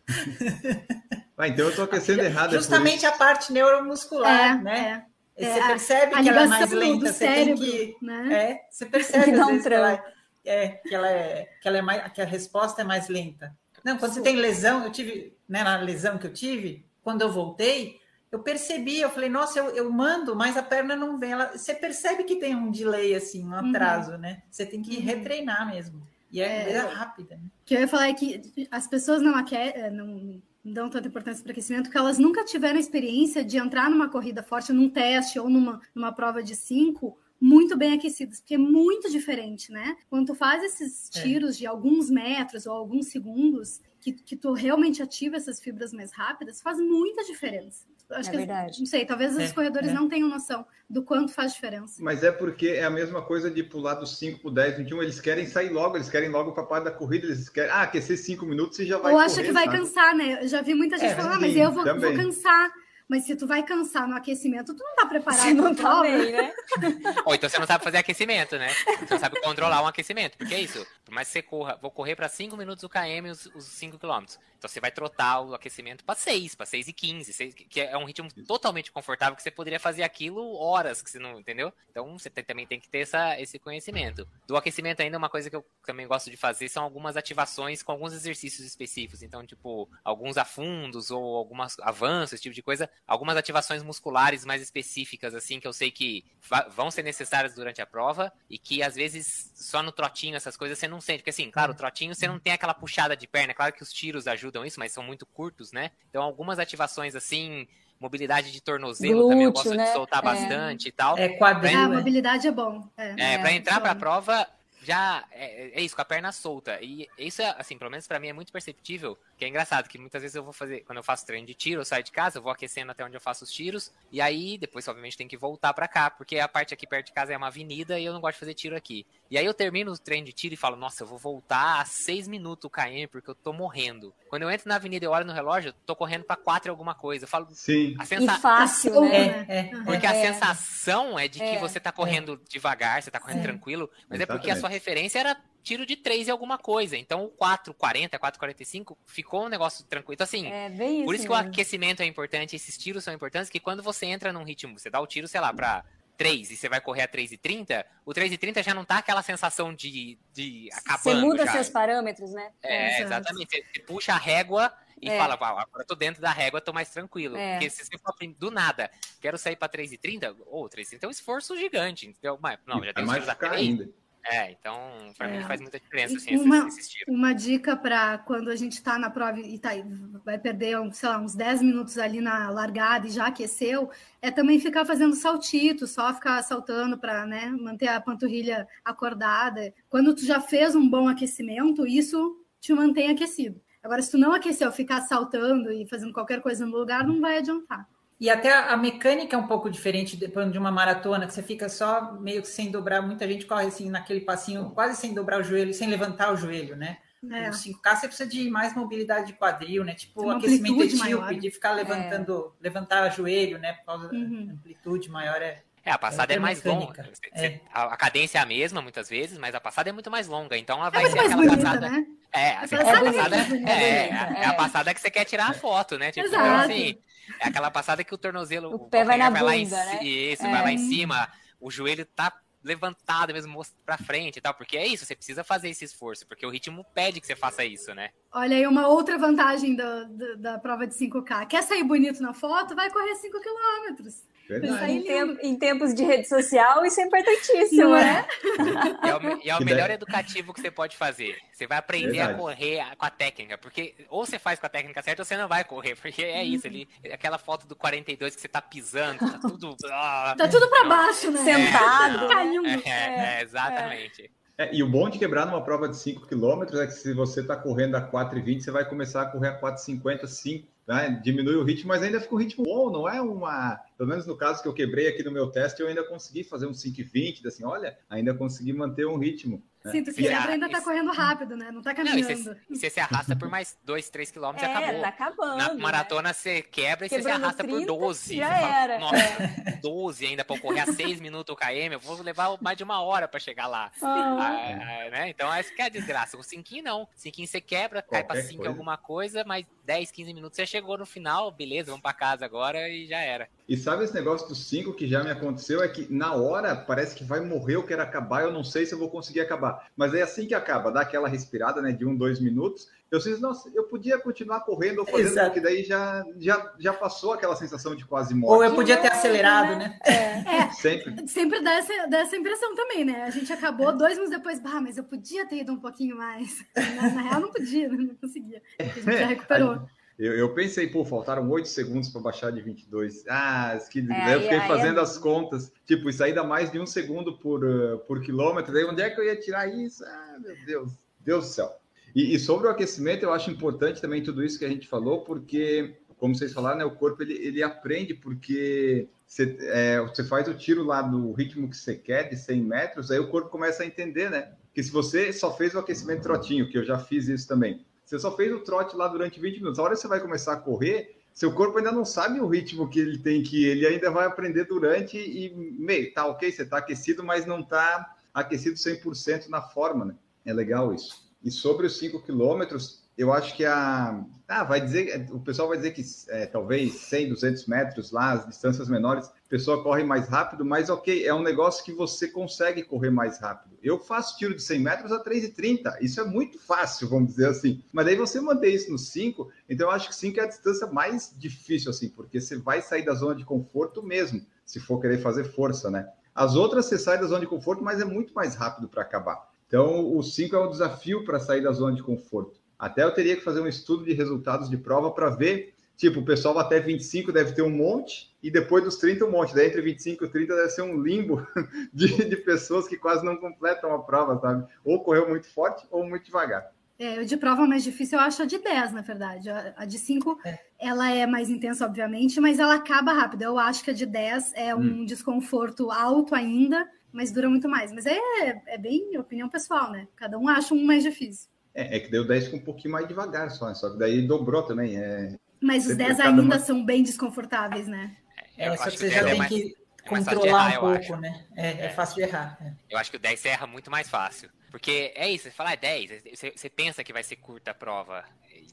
Ah, então eu tô aquecendo errado. é Justamente a parte neuromuscular, É, né? é. Você É, percebe A que ela é mais lenta, do você tem cérebro, que né? é, você percebe Que às dá um vezes que ela, tranco. É, que ela é, que ela é mais, que a resposta é mais lenta. Não, quando você tem lesão, eu tive, né, na lesão que eu tive, quando eu voltei, eu percebi, eu falei, nossa, eu, eu mando, mas a perna não vem. Ela, você percebe que tem um delay, assim, um atraso, né? Você tem que Uhum. retreinar mesmo. E é, É, rápida. Né? O que eu ia falar é que as pessoas não, eh, não dão tanta importância para o aquecimento porque elas nunca tiveram a experiência de entrar numa corrida forte, num teste ou numa, numa prova de cinco muito bem aquecidas, porque é muito diferente, né? Quando tu faz esses É. tiros de alguns metros ou alguns segundos, que, que tu realmente ativa essas fibras mais rápidas, faz muita diferença. Acho É que, verdade. Não sei, talvez É, os corredores é. não tenham noção do quanto faz diferença. Mas é porque é a mesma coisa de pular dos 5 para 10, 21. Eles querem sair logo, eles querem logo para a parte da corrida. Eles querem ah, aquecer 5 minutos e já vai Ou acha correr, que vai sabe? cansar, né? Eu já vi muita gente É, falando, ah, mas eu vou, vou cansar. Mas se tu vai cansar no aquecimento, tu não tá preparado Você não tá bem, né? (laughs) Ou então você não sabe fazer aquecimento, né? Você não sabe controlar um aquecimento, porque é isso. Por mais que você corra, vou correr para 5 minutos o KM os, os 5 km. Então você vai trotar o aquecimento para 6, para 6 e 15, seis- que é um ritmo totalmente confortável que você poderia fazer aquilo horas, que você não, entendeu? Então você tem- também tem que ter essa, esse conhecimento. Do aquecimento ainda uma coisa que eu também gosto de fazer são algumas ativações com alguns exercícios específicos. Então, tipo, alguns afundos ou algumas avanços, esse tipo de coisa, algumas ativações musculares mais específicas assim que eu sei que vão ser necessárias durante a prova e que às vezes só no trotinho essas coisas você não sente, porque assim, claro, o trotinho você não tem aquela puxada de perna, é claro que os tiros ajudam isso, mas são muito curtos, né? Então algumas ativações assim, mobilidade de tornozelo também eu Glúteo, gosto né? de soltar É. bastante e tal. É quadril, Ah, a né? mobilidade é bom. É. É, É, pra entrar pra funciona. prova, já é, é, isso, com a perna solta. E isso, é, assim, pelo menos para mim é muito perceptível, que é engraçado, que muitas vezes eu vou fazer, quando eu faço treino de tiro, eu saio de casa, eu vou aquecendo até onde eu faço os tiros, e aí depois, obviamente, tem que voltar para cá, porque a parte aqui perto de casa é uma avenida e eu não gosto de fazer tiro aqui. E aí eu termino o treino de tiro e falo, nossa, eu vou voltar a 6 minutos o KM porque eu tô morrendo. Quando eu entro na avenida e olho no relógio, eu tô correndo para 4 alguma coisa. Eu falo, Sim. A sensa... E fácil, né? É, é, porque a sensação é de que você tá correndo devagar, você tá correndo tranquilo, mas Exatamente. é porque a sua referência era tiro de 3 e alguma coisa. Então o 4,40, 4,45 ficou um negócio tranquilo. Então, assim, é por isso mesmo. que o aquecimento é importante, esses tiros são importantes, que quando você entra num ritmo, você dá o tiro, sei lá, pra 3 e você vai correr a 3,30, o 3,30 já não tá aquela sensação de, de acabando. Você muda já. seus parâmetros, né? É, exatamente. Você puxa a régua e é. fala, agora eu tô dentro da régua, tô mais tranquilo. É. Porque se você for do nada, quero sair pra 3,30, ou oh, 3,30 é um esforço gigante, entendeu? Mas, não, já tem mais ficar ainda. É, então, para é. mim faz muita diferença assim, uma, esse, esse uma dica para quando a gente está na prova e tá, vai perder, sei lá, uns 10 minutos ali na largada e já aqueceu, é também ficar fazendo saltito, só ficar saltando para né, manter a panturrilha acordada. Quando tu já fez um bom aquecimento, isso te mantém aquecido. Agora, se tu não aqueceu, ficar saltando e fazendo qualquer coisa no lugar, não vai adiantar. E até a mecânica é um pouco diferente de uma maratona, que você fica só meio que sem dobrar. Muita gente corre assim naquele passinho, quase sem dobrar o joelho, sem levantar o joelho, né? É. No 5K você precisa de mais mobilidade de quadril, né? Tipo Uma aquecimento etíope, de ficar levantando, é. levantar o joelho, né? Por causa uhum. da amplitude maior é. É, a passada é, é mais longa. É. A cadência é a mesma muitas vezes, mas a passada é muito mais longa. Então ela vai é ser aquela bonita, passada. Né? É, assim, a passada é, é, a passada que você quer tirar a foto, né? Tipo, Exato. assim, é aquela passada que o tornozelo. O, o pé vai na vai bunda, lá em, né? Isso, vai lá em cima, o joelho tá levantado mesmo para frente e tal, porque é isso, você precisa fazer esse esforço, porque o ritmo pede que você faça isso, né? Olha aí uma outra vantagem do, do, da prova de 5K. Quer sair bonito na foto? Vai correr 5 quilômetros. Em, tempo, em, tempos de rede social, isso é importantíssimo, Não né? É? E é o, e é o melhor educativo que você pode fazer. Você vai aprender Verdade. a correr com a técnica, porque ou você faz com a técnica certa ou você não vai correr, porque é isso, ali, aquela foto do 42 que você tá pisando, tá tudo... tá tudo para baixo, né? Sentado. É, caindo. É, é, exatamente. É, e o bom de quebrar numa prova de 5 km é que se você está correndo a 4,20, você vai começar a correr a 4,50, 5 né? diminui o ritmo, mas ainda fica um ritmo bom, não é uma. Pelo menos no caso que eu quebrei aqui no meu teste, eu ainda consegui fazer um 5,20, assim, olha, ainda consegui manter um ritmo. Né? Sim, tu se quebra ainda tá correndo rápido, né? Não tá caminhando. Não, e você, se arrasta por mais 2, 3 quilômetros é, e acabou. Tá acabando, Na maratona né? você quebra e você se arrasta 30, por 12. Já fala, era. Nossa, é. 12 ainda para correr a 6 (laughs) minutos o KM, eu vou levar mais de uma hora para chegar lá. Ah. Ah, né? Então essa que é a desgraça. O 5 não. O 5 você quebra, cai para 5 alguma coisa, mas 10, 15 minutos você chegou no final, beleza, vamos para casa agora e já era. E sabe esse negócio dos 5 que já me aconteceu? É que na hora parece que vai morrer, eu quero acabar, eu não sei se eu vou conseguir acabar. Mas é assim que acaba, dá aquela respirada, né, de um, dois minutos. Eu sei, nossa, eu podia continuar correndo ou fazendo, Exato. porque daí já, já, já passou aquela sensação de quase morte. Ou eu podia ter acelerado, né? É, é. (laughs) sempre. Sempre dá essa, dá essa impressão também, né? A gente acabou dois minutos depois, bah, mas eu podia ter ido um pouquinho mais. Na, na real, não podia, não conseguia. A gente já (laughs) recuperou. Eu, eu, pensei, pô, faltaram oito segundos para baixar de 22. Ah, que... É, eu fiquei aí, fazendo as contas. Tipo, isso aí dá mais de um segundo por, uh, por quilômetro. Daí onde é que eu ia tirar isso? Ah, meu Deus. Deus do céu. E, e, sobre o aquecimento, eu acho importante também tudo isso que a gente falou, porque, como vocês falaram, né, o corpo ele, ele aprende, porque você, é, você faz o tiro lá no ritmo que você quer, de 100 metros, aí o corpo começa a entender, né? Que se você só fez o aquecimento trotinho, que eu já fiz isso também, você só fez o trote lá durante 20 minutos, a hora que você vai começar a correr, seu corpo ainda não sabe o ritmo que ele tem que ir, ele ainda vai aprender durante e meio, tá ok, você tá aquecido, mas não tá aquecido 100% na forma, né? É legal isso. E sobre os 5 quilômetros, eu acho que a. Ah, vai dizer. O pessoal vai dizer que é, talvez 100, 200 metros lá, as distâncias menores, a pessoa corre mais rápido, mas ok, é um negócio que você consegue correr mais rápido. Eu faço tiro de 100 metros a 3,30. Isso é muito fácil, vamos dizer assim. Mas daí você manter isso no 5, então eu acho que 5 é a distância mais difícil, assim, porque você vai sair da zona de conforto mesmo, se for querer fazer força, né? As outras você sai da zona de conforto, mas é muito mais rápido para acabar. Então, o 5 é um desafio para sair da zona de conforto. Até eu teria que fazer um estudo de resultados de prova para ver, tipo, o pessoal até 25 deve ter um monte, e depois dos 30 um monte. Daí entre 25 e 30 deve ser um limbo (laughs) de, de pessoas que quase não completam a prova, sabe? Ou correu muito forte ou muito devagar. É, o de prova mais difícil eu acho a de 10, na verdade. A, a de 5, É. ela é mais intensa, obviamente, mas ela acaba rápido. Eu acho que a de 10 é um desconforto alto ainda, mas dura muito mais. Mas é, é bem opinião pessoal, né? Cada um acha um mais difícil. É, é que deu 10 com um pouquinho mais devagar só, né? só que daí dobrou também. É, Mas os Sempre 10 cada ainda uma- são bem desconfortáveis, né? É, Eu só que você já 10 é tem mais- que é mais fácil de controlar errar, eu um acho. pouco, né? É, é fácil de errar. é. Eu acho que o 10 você erra muito mais fácil. Porque é isso, você fala, ah, 10, você, você pensa que vai ser curta a prova.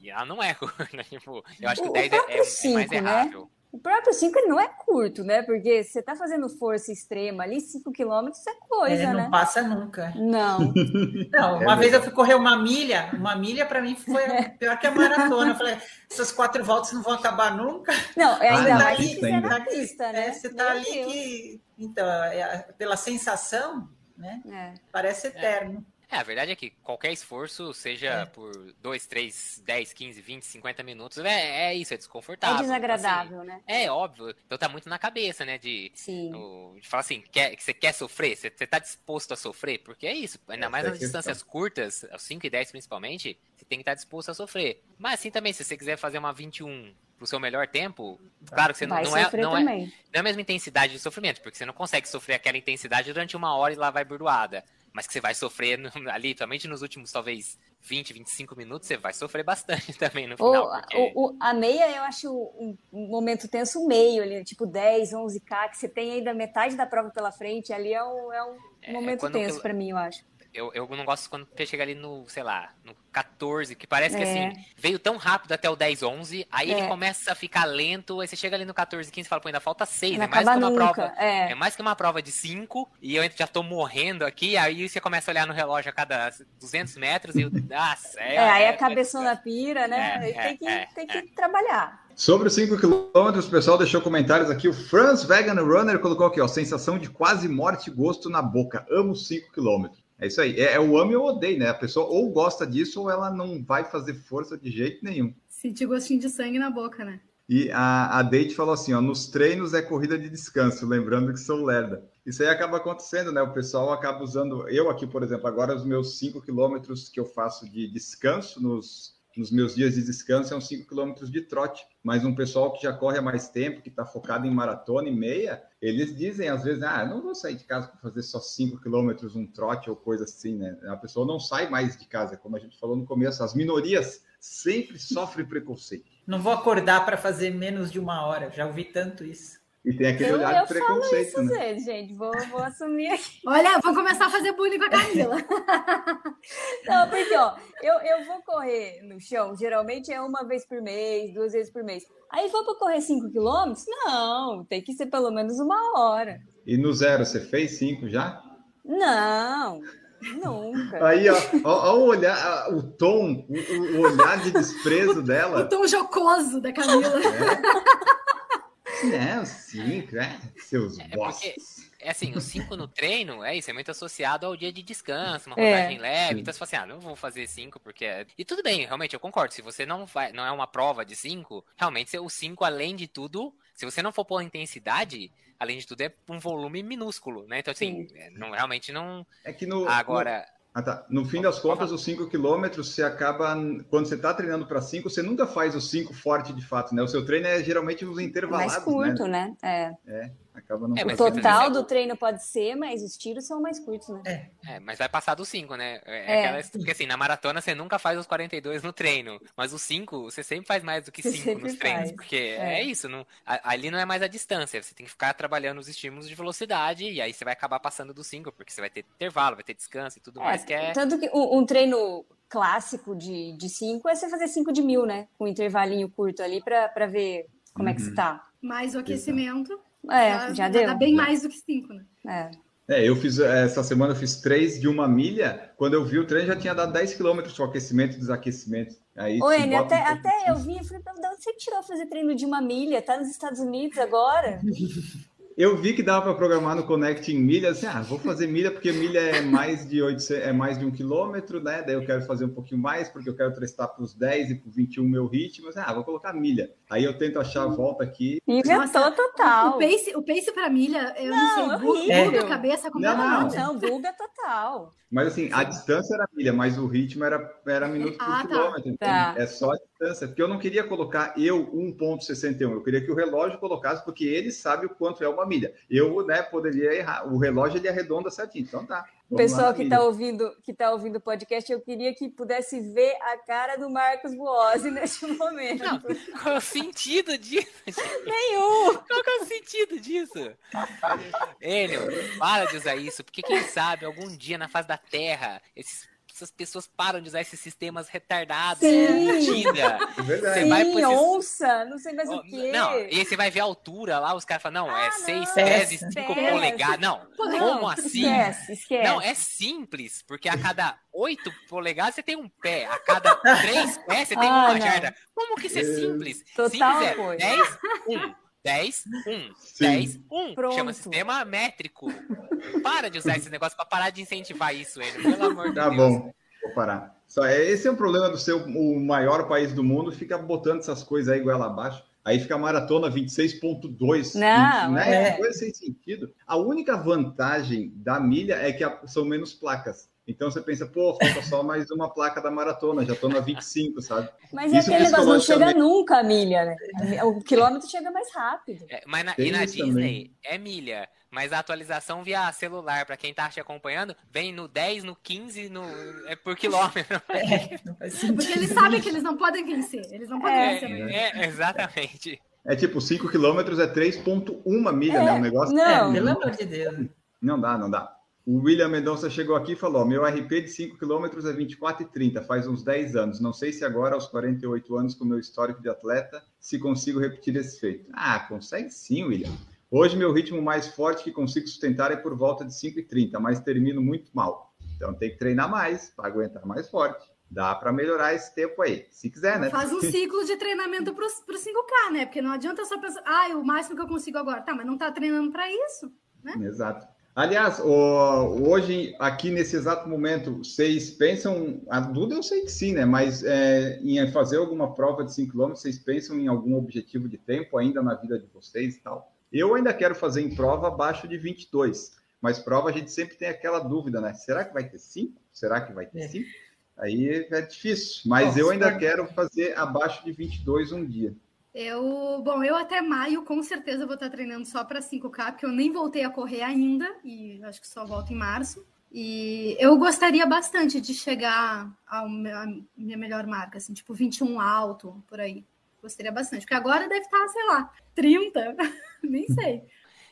E ela não (laughs) é curta. Tipo, eu acho que o O 10 é, é- é mais cinco, né? O próprio 5 ele não é curto, né? Porque você tá fazendo força extrema ali, 5 quilômetros é coisa, É, não né? passa nunca. Não. (laughs) Não, É uma vez verdade. eu fui correr uma milha, uma milha para mim foi pior que a maratona. Eu falei, essas quatro voltas não vão acabar nunca. Não, é ainda Ah, mais não, isso fizer ainda. na pista, né? É, você tá Meu ali Deus. que. Então, é, pela sensação, né? É. Parece eterno. É, a verdade é que qualquer esforço, seja por 2, 3, 10, 15, 20, 50 minutos, é, é isso, é É desconfortável. Então, desagradável, né? assim, é óbvio. Então tá muito na cabeça, né? De, Sim. o- de falar assim, quer, que você quer sofrer? Você, você tá disposto a sofrer? Porque é isso. Ainda mais é a nas questão. distâncias curtas, aos 5 e 10 principalmente, você tem que estar disposto a sofrer. Mas assim também, se você quiser fazer uma 21 pro seu melhor tempo, claro que você não, Vai não é, não é, não é a mesma intensidade de sofrimento, porque você não consegue sofrer aquela intensidade durante uma hora e lá vai burdoada. Mas que você vai sofrer (laughs) ali, somente nos últimos, talvez, 20, 25 minutos, você vai sofrer bastante (laughs) também no final. porque- o- o- a meia, eu acho um, momento tenso meio ali, tipo 10, 11K, que você tem ainda metade da prova pela frente, ali é um, é um É, momento quando tenso pra mim, eu acho. Eu, eu não gosto quando você chega ali no, sei lá, no 14, que parece que É. assim, veio tão rápido até o 10, 11, aí É. ele começa a ficar lento, aí você chega ali no 14, 15 e fala, pô, ainda falta 6, Não é mais acaba que uma nunca. prova. É. É mais que uma prova de 5, e eu já tô morrendo aqui, aí você começa a olhar no relógio a cada 200 metros e eu, nossa, é, É, aí é, a cabeçona pira, né? É, é, tem que, é, tem que trabalhar. Sobre os 5 quilômetros, o pessoal deixou comentários aqui. O Franz Vegan Runner colocou aqui, ó, sensação de quase morte e gosto na boca. Amo 5 quilômetros. É isso aí. É, é o ame ou odeio, né? A pessoa ou gosta disso ou ela não vai fazer força de jeito nenhum. Sentir gostinho de sangue na boca, né? E a, a Date falou assim, ó, nos treinos é corrida de descanso, lembrando que sou lerda. Isso aí acaba acontecendo, né? O pessoal acaba usando, eu aqui, por exemplo, agora os meus 5 quilômetros que eu faço de descanso nos, nos meus dias de descanso são 5 quilômetros de trote. Mas um pessoal que já corre há mais tempo, que está focado em maratona e meia, eles dizem às vezes, ah, não vou sair de casa para fazer só 5 quilômetros, um trote ou coisa assim, né? A pessoa não sai mais de casa, como a gente falou no começo, as minorias sempre sofrem preconceito. Não vou acordar para fazer menos de uma hora. Já ouvi tanto isso. E tem aquele Eu, olhar eu de falo preconceito, isso, né? às vezes, gente. Vou, vou assumir aqui. Olha, vou começar a fazer bullying com a Camila. (laughs) (laughs) Não, porque, ó, eu, eu vou correr no chão, geralmente é uma vez por mês, duas vezes por mês. Aí vou para correr 5 quilômetros? Não, tem que ser pelo menos uma hora. E no zero, você fez cinco já? Não, nunca. Aí, ó, ó, ó o olhar, o tom, o, o olhar de desprezo (laughs) o dela. tom jocoso da Camila. Não, cinco, é, seus É porque, bosses. é assim, o 5 no treino, é isso, é muito associado ao dia de descanso, uma É. rodagem leve. Então você fala assim, ah, não vou fazer 5 porque. é- E tudo bem, realmente, eu concordo. Se você não vai, não é uma prova de 5, realmente o 5, além de tudo, se você não for pôr intensidade, além de tudo, é um volume minúsculo, né? Então, assim, é, não, realmente não. É que no. Agora. Ah, tá. No fim das contas, os 5 quilômetros, você acaba. Quando você está treinando para 5, você nunca faz o 5 forte de fato, né? O seu treino é geralmente os intervalados. mais curto, né? né? É. Acaba não É, O total do treino pode ser, mas os tiros são mais curtos, né? É, mas vai passar dos 5, né? É, É. aquela- porque assim, na maratona você nunca faz os 42 no treino, mas os 5 você sempre faz mais do que Você 5 sempre nos treinos, faz. porque É. é, isso, não, ali não é mais a distância, você tem que ficar trabalhando os estímulos de velocidade e aí você vai acabar passando dos 5, porque você vai ter intervalo, vai ter descanso e tudo mais, que é... Tanto que um, um treino clássico de 5 é você fazer 5 de mil, né? Com um intervalinho curto ali pra, pra ver como é que Uhum. você tá. Mais o aquecimento. É, já deu. Dá bem mais do que cinco, né? É. É, eu fiz essa semana eu fiz três de uma milha. Quando eu vi o treino, já tinha dado 10 quilômetros com aquecimento e desaquecimento. Aí, Enio, bota até, um até eu vi e falei, de onde você tirou fazer treino de uma milha? Tá nos Estados Unidos agora? (laughs) Eu vi que dava para programar no Connect em milha, assim, ah, vou fazer milha porque milha é mais de 800, é mais de um quilômetro, né? Daí eu quero fazer um pouquinho mais porque eu quero testar para os 10 e para 21 meu ritmo. Assim, ah, vou colocar milha. Aí eu tento achar a volta aqui. Inventou Nossa, total. O pace, o pace pra milha, eu não, Não, sei, buga a cabeça Não, completamente. Não, buga total. Mas assim, a distância era milha, mas o ritmo era, era minuto por Ah, tá. quilômetro. Então Tá. é só a distância. Porque eu não queria colocar eu 1,61. Eu queria que o relógio colocasse, porque ele sabe o quanto é uma milha. Eu, né, poderia errar. O relógio ele arredonda certinho. Então tá. Lá pessoal na que está ouvindo, que tá ouvindo o podcast, eu queria que pudesse ver a cara do Marcos Buozzi (laughs) neste momento. Não, qual é o sentido disso? Nenhum! Qual é o sentido disso? Enio, para de usar isso, porque quem sabe algum dia na face da Terra esses- essas pessoas param de usar esses sistemas retardados Sim. É verdade. Você vai Sim, por esses- onça, não sei mais Oh, o quê. Não, e aí você vai ver a altura lá, os caras falam, não, é Ah, 6 não, pés e esquece. 5 Esquece. polegadas. Não, Não, como assim? Esquece, esquece. Não, é simples, porque a cada 8 polegadas você tem um pé, a cada 3 pés você tem Ah, uma não. jarda. Como que isso é simples? Total simples é apoio. 10, 1, 10, 1, Sim. 10, 1. Pronto. Chama sistema métrico. Para de usar esse negócio pra parar de incentivar isso, Enio, pelo amor de Tá Deus. bom, vou parar. Só, é, esse é um problema do seu o maior país do mundo, fica botando essas coisas aí igual abaixo. Aí fica a maratona 26.2. Não, né? é. Coisa sem sentido. A única vantagem da milha é que são menos placas. Então você pensa, pô, falta só mais uma placa da maratona, já tô na 25, sabe? Mas é Isso aquele negócio, não chega nunca a milha, né? O quilômetro chega mais rápido. É, mas na, Tem e na Disney também. é milha. Mas a atualização via celular, pra quem tá te acompanhando, vem no 10, no 15, no, é por quilômetro. (laughs) Faz sentido. Porque eles sabem que eles não podem vencer. Eles não podem É. vencer. né? É, é, exatamente. É tipo, 5 quilômetros é 3.1 milha, né? Um negócio. Não, É, pelo amor de Deus. Não dá, não dá. O William Mendonça chegou aqui e falou: meu RP de 5 km é 24,30, faz uns 10 anos. Não sei se agora, aos 48 anos, com meu histórico de atleta, se consigo repetir esse feito. Ah, consegue sim, William. Hoje, meu ritmo mais forte que consigo sustentar é por volta de 5,30, mas termino muito mal. Então, tem que treinar mais para aguentar mais forte. Dá para melhorar esse tempo aí, se quiser, né? Faz um ciclo de treinamento pro, pro 5K, né? Porque não adianta só pensar, ah, o máximo que eu consigo agora. Tá, mas não tá treinando para isso. Exato. Aliás, hoje, aqui nesse exato momento, vocês pensam, a Duda eu sei que sim, né? Mas é, em fazer alguma prova de 5 km, vocês pensam em algum objetivo de tempo ainda na vida de vocês e tal? Eu ainda quero fazer em prova abaixo de 22, mas prova a gente sempre tem aquela dúvida, né? Será que vai ter 5? Será que vai ter É. 5? Aí é difícil, mas Bom, eu ainda se- quero fazer abaixo de 22 um dia. Eu, bom, eu até maio com certeza vou estar treinando só para 5K, porque eu nem voltei a correr ainda e acho que só volto em março. E eu gostaria bastante de chegar à minha melhor marca, assim, tipo 21 alto, por aí. Gostaria bastante, porque agora deve estar, sei lá, 30, (laughs) nem sei.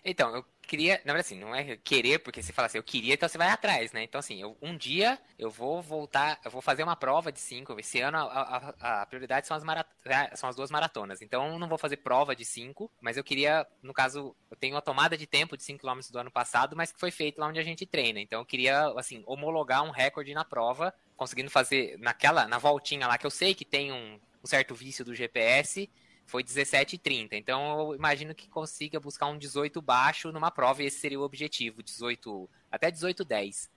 Então, eu queria, na verdade assim, não é querer, porque você fala assim, eu queria, então você vai atrás, né? Então assim, eu, um dia eu vou voltar, eu vou fazer uma prova de 5, esse ano a, a- a prioridade são as, marat- ah, são as duas maratonas, então eu não vou fazer prova de 5, mas eu queria, no caso, eu tenho uma tomada de tempo de 5 km do ano passado, mas que foi feito lá onde a gente treina, então eu queria, assim, homologar um recorde na prova, conseguindo fazer naquela, na voltinha lá, que eu sei que tem um, um certo vício do GPS, foi 17,30. Então eu imagino que consiga buscar um 18 baixo numa prova, e esse seria o objetivo, 18, até 18,10.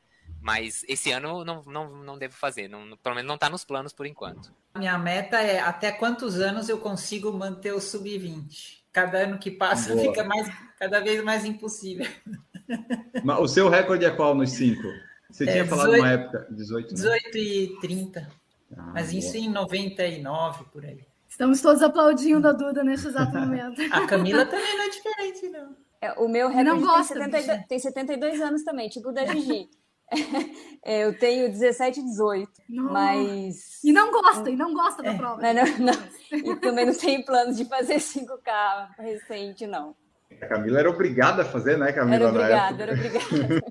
Mas esse ano não, não, não devo fazer, não, pelo menos não está nos planos por enquanto. Minha meta é até quantos anos eu consigo manter o sub-20? Cada ano que passa Boa. fica mais, cada vez mais impossível. (laughs) Mas o seu recorde é qual nos 5? Você É, tinha falado 18. uma época, 18, né? 18 e 30. Ah, Mas isso boa. em 99, por aí. Estamos todos aplaudindo a Duda nesse exato (laughs) momento. A Camila também não é diferente, não. É, o meu recorde tem, gosta, 72, bicha. tem 72 anos também, tipo o da Gigi. (laughs) É, eu tenho 17 e 18, Não. mas... E não gosta, e não gosta da É. prova. Não, não, não. (laughs) E também não tenho planos de fazer 5K recente, não. A Camila era obrigada a fazer, né, Camila? Era obrigada, era obrigada.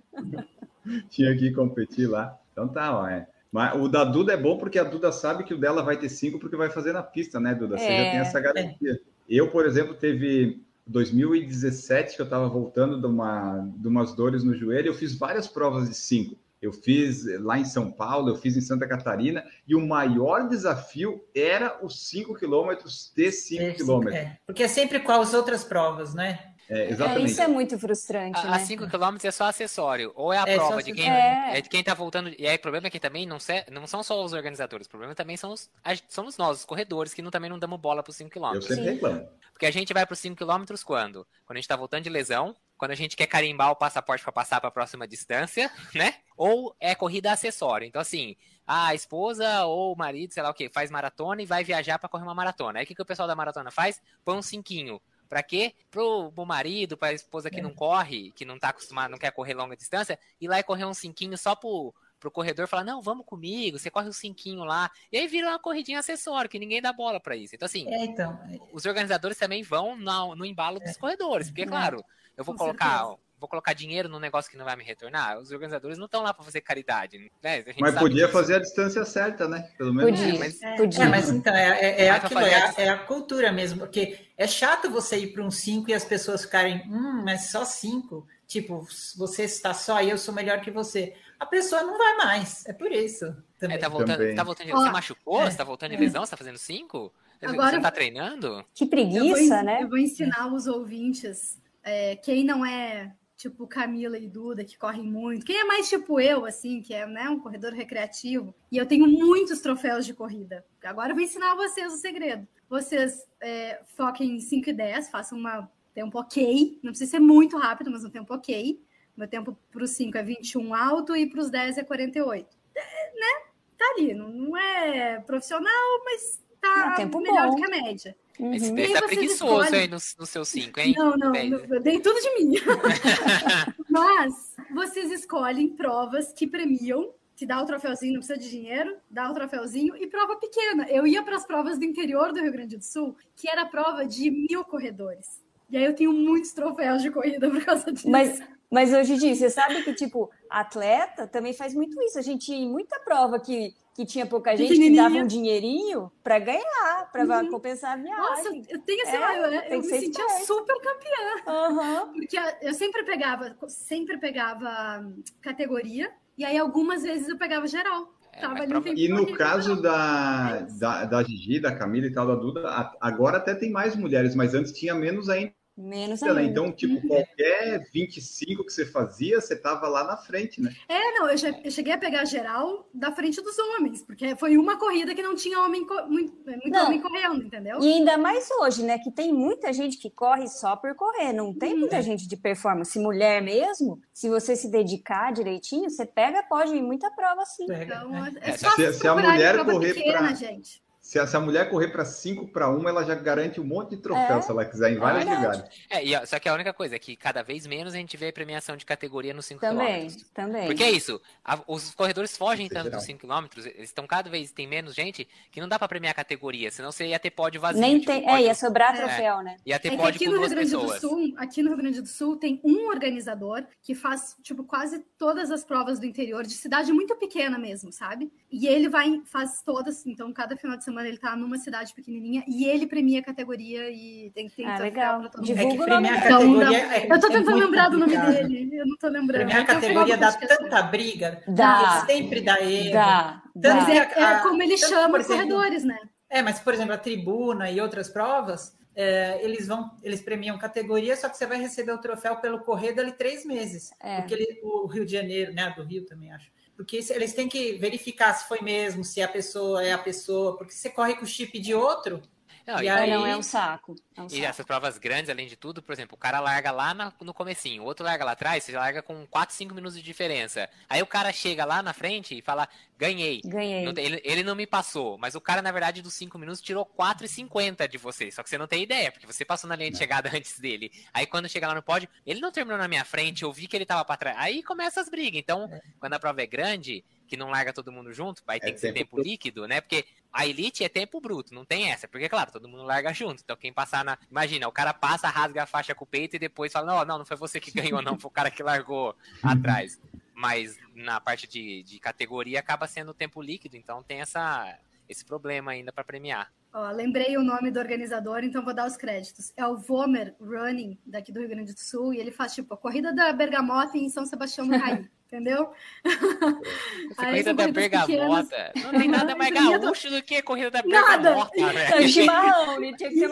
Tinha que competir lá. Então tá, ó, é. Mas o da Duda é bom porque a Duda sabe que o dela vai ter 5 porque vai fazer na pista, né, Duda? Você É, já tem essa garantia. Eu, por exemplo, teve 2017 que eu estava voltando de, uma, de umas dores no joelho, eu fiz várias provas de 5. Eu fiz lá em São Paulo, eu fiz em Santa Catarina, e o maior desafio era os 5 quilômetros de 5 É, quilômetros. é, porque é sempre com as outras provas, né? É, É, exatamente. isso é muito frustrante, A, a né? 5 km é só acessório. Ou é a É, prova de quem, acessório. é de quem tá voltando. E aí o problema é que também não, se- não são só os organizadores, o problema também são os, a- somos nós, os corredores, que não, também não damos bola pros 5 km. Eu sempre reclamo. Porque a gente vai pros 5 km quando? Quando a gente tá voltando de lesão, quando a gente quer carimbar o passaporte para passar para a próxima distância, né? Ou é corrida acessório. Então, assim, a esposa ou o marido, sei lá o que, faz maratona e vai viajar para correr uma maratona. Aí o que, que o pessoal da maratona faz? Põe um cinquinho. Pra quê? Pro, pro marido, pra esposa que não corre, que não tá acostumado, não quer correr longa distância, ir lá e correr um cinquinho só pro, pro corredor falar, não, vamos comigo, você corre o cinquinho lá. E aí vira uma corridinha acessório, que ninguém dá bola pra isso. Então, assim, É, então. os organizadores também vão na- no embalo dos corredores, porque, É. claro, eu vou Com colocar, certeza. Vou colocar dinheiro num negócio que não vai me retornar. Os organizadores não estão lá para fazer caridade, né? A gente Mas sabe podia disso. fazer a distância certa, né? Pelo menos. Podia, mas- podia. É, mas então, é, é, é aquilo, é a- é a cultura mesmo, porque é chato você ir para um 5 e as pessoas ficarem, hum, mas só 5. Tipo, você está só e eu sou melhor que você. A pessoa não vai mais, é por isso. Também. É, tá voltando, Também. tá voltando Você machucou? é, Você tá voltando de lesão? Você tá fazendo cinco? Agora- Você tá treinando? Que Eu vou, preguiça, né? eu vou ensinar os ouvintes, é, quem não é tipo Camila e Duda, que correm muito, quem é mais tipo eu, assim, que é né, um corredor recreativo, e eu tenho muitos troféus de corrida. Agora eu vou ensinar vocês o segredo. Vocês é, foquem em 5 e 10, façam uma tempo ok, não precisa ser muito rápido, mas um tempo ok. Meu tempo para os 5 é 21 alto e para os 10 é 48. É, né? Tá ali, não, não é profissional, mas tá um tempo melhor bom. do que a média. Esse Uhum. daí E tá vocês preguiçoso escolhem. aí no, no seu cinco, hein? Não, não, eu dei tudo de mim. (laughs) Mas vocês escolhem provas que premiam, que dá o troféuzinho, não precisa de dinheiro, dá o troféuzinho e prova pequena. Eu ia para as provas do interior do Rio Grande do Sul, que era prova de mil corredores. E aí eu tenho muitos troféus de corrida por causa disso. Mas, mas hoje em dia, você sabe que, tipo, atleta também faz muito isso. A gente ia em muita prova que, que tinha pouca gente que dava um dinheirinho para ganhar, para compensar a Nossa, viagem. eu tenho assim, É, eu, eu, eu me sentia esperto. super campeã. Aham. Porque eu sempre pegava, sempre pegava hum, categoria, e aí algumas vezes eu pegava geral. É, tempo E no caso da, da, da Gigi, da Camila e tal, da Duda, a- agora até tem mais mulheres, mas antes tinha menos ainda. Menos ainda. Então, tipo, qualquer 25 que você fazia, você tava lá na frente, né? É, não, eu, já- eu cheguei a pegar geral da frente dos homens, porque foi uma corrida que não tinha homem muito, muito Não. homem correndo, entendeu? E ainda mais hoje, né? Que tem muita gente que corre só por correr, não tem Uhum. muita gente de performance. Mulher mesmo, se você se dedicar direitinho, você pega, pode ir em muita prova sim. Pega, Então, é, É, só se- se a mulher prova correr pequena, pra- gente. Se a, se a mulher correr para 5 para 1, ela já garante um monte de troféu, É, se ela quiser, em vários verdade. lugares. É, e, ó, só que a única coisa é que cada vez menos a gente vê premiação de categoria nos 5 Também, km. também. Porque é isso, a- os corredores fogem é tanto geral. dos 5 km, eles estão cada vez, tem menos gente, que não dá pra premiar a categoria, senão você ia ter pódio vazio. Nem tipo, tem. pódio- É, ia sobrar É. troféu, né? ia ter É que pódio aqui com no Rio Grande pessoas. do Sul, aqui no Rio Grande do Sul tem um organizador que faz tipo quase todas as provas do interior de cidade muito pequena mesmo, sabe? E ele vai faz todas, então cada final de semana ele tá numa cidade pequenininha e ele premia a categoria e tem tem Ah, troféu legal. pra todo mundo. É que premiar a. Então, categoria não. é- Eu tô tentando lembrar do nome dele, eu não tô lembrando. Premiar a Até o final categoria dá tanta briga, Dá. sempre dá erro. Dá, dá. É, é como ele tanto chama os corredores, né? É, mas, por exemplo, a tribuna e outras provas, é, eles vão, eles premiam categoria, só que você vai receber o troféu pelo correr dali três meses. É. Porque ele- o Rio de Janeiro, né? Do Rio também, acho. Porque eles têm que verificar se foi mesmo, se a pessoa é a pessoa, porque você corre com o chip de outro. Não, E aí- não, é um saco. É um e saco. essas provas grandes, além de tudo, por exemplo, o cara larga lá na- no comecinho, o outro larga lá atrás, você larga com 4, 5 minutos de diferença. Aí o cara chega lá na frente e fala, ganhei. Ganhei. Não tem- ele, ele não me passou, mas o cara, na verdade, dos 5 minutos tirou 4,50 de você. Só que você não tem ideia, porque você passou na linha de chegada (laughs) antes dele. Aí quando chega lá no pódio, ele não terminou na minha frente, eu vi que ele tava pra trás. Aí começa as brigas. Então, quando a prova é grande, que não larga todo mundo junto, aí tem É que ser tempo tempo líquido, né? Porque a elite é tempo bruto, não tem essa. Porque, claro, todo mundo larga junto. Então, quem passar na. Imagina, o cara passa, rasga a faixa com o peito e depois fala: não, não, não foi você que (laughs) ganhou, não, foi o cara que largou atrás. Mas na parte de, de categoria acaba sendo tempo líquido, então tem essa, esse problema ainda para premiar. Ó, lembrei o nome do organizador, então vou dar os créditos. É o Vomer Running, daqui do Rio Grande do Sul, e ele faz tipo a corrida da Bergamota em São Sebastião do Caí. (laughs) entendeu? (laughs) Essa Aí corrida da corridas pequenas. bergamota. Não tem nada mais (laughs) gaúcho do que a corrida da Nada. bergamota, (laughs) É o velho. chimarrão, né? Tinha que ser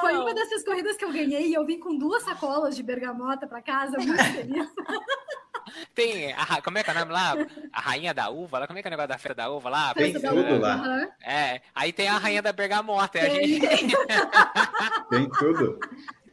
Foi uma dessas corridas que eu ganhei e eu vim com duas sacolas de bergamota para casa, muito feliz. Tem, a, como é que é o nome lá? A rainha da uva, lá, como é que é o negócio da festa da uva lá? Tem tudo uva, lá. É, aí tem a rainha da bergamota. e a Tem. gente... Tem tudo.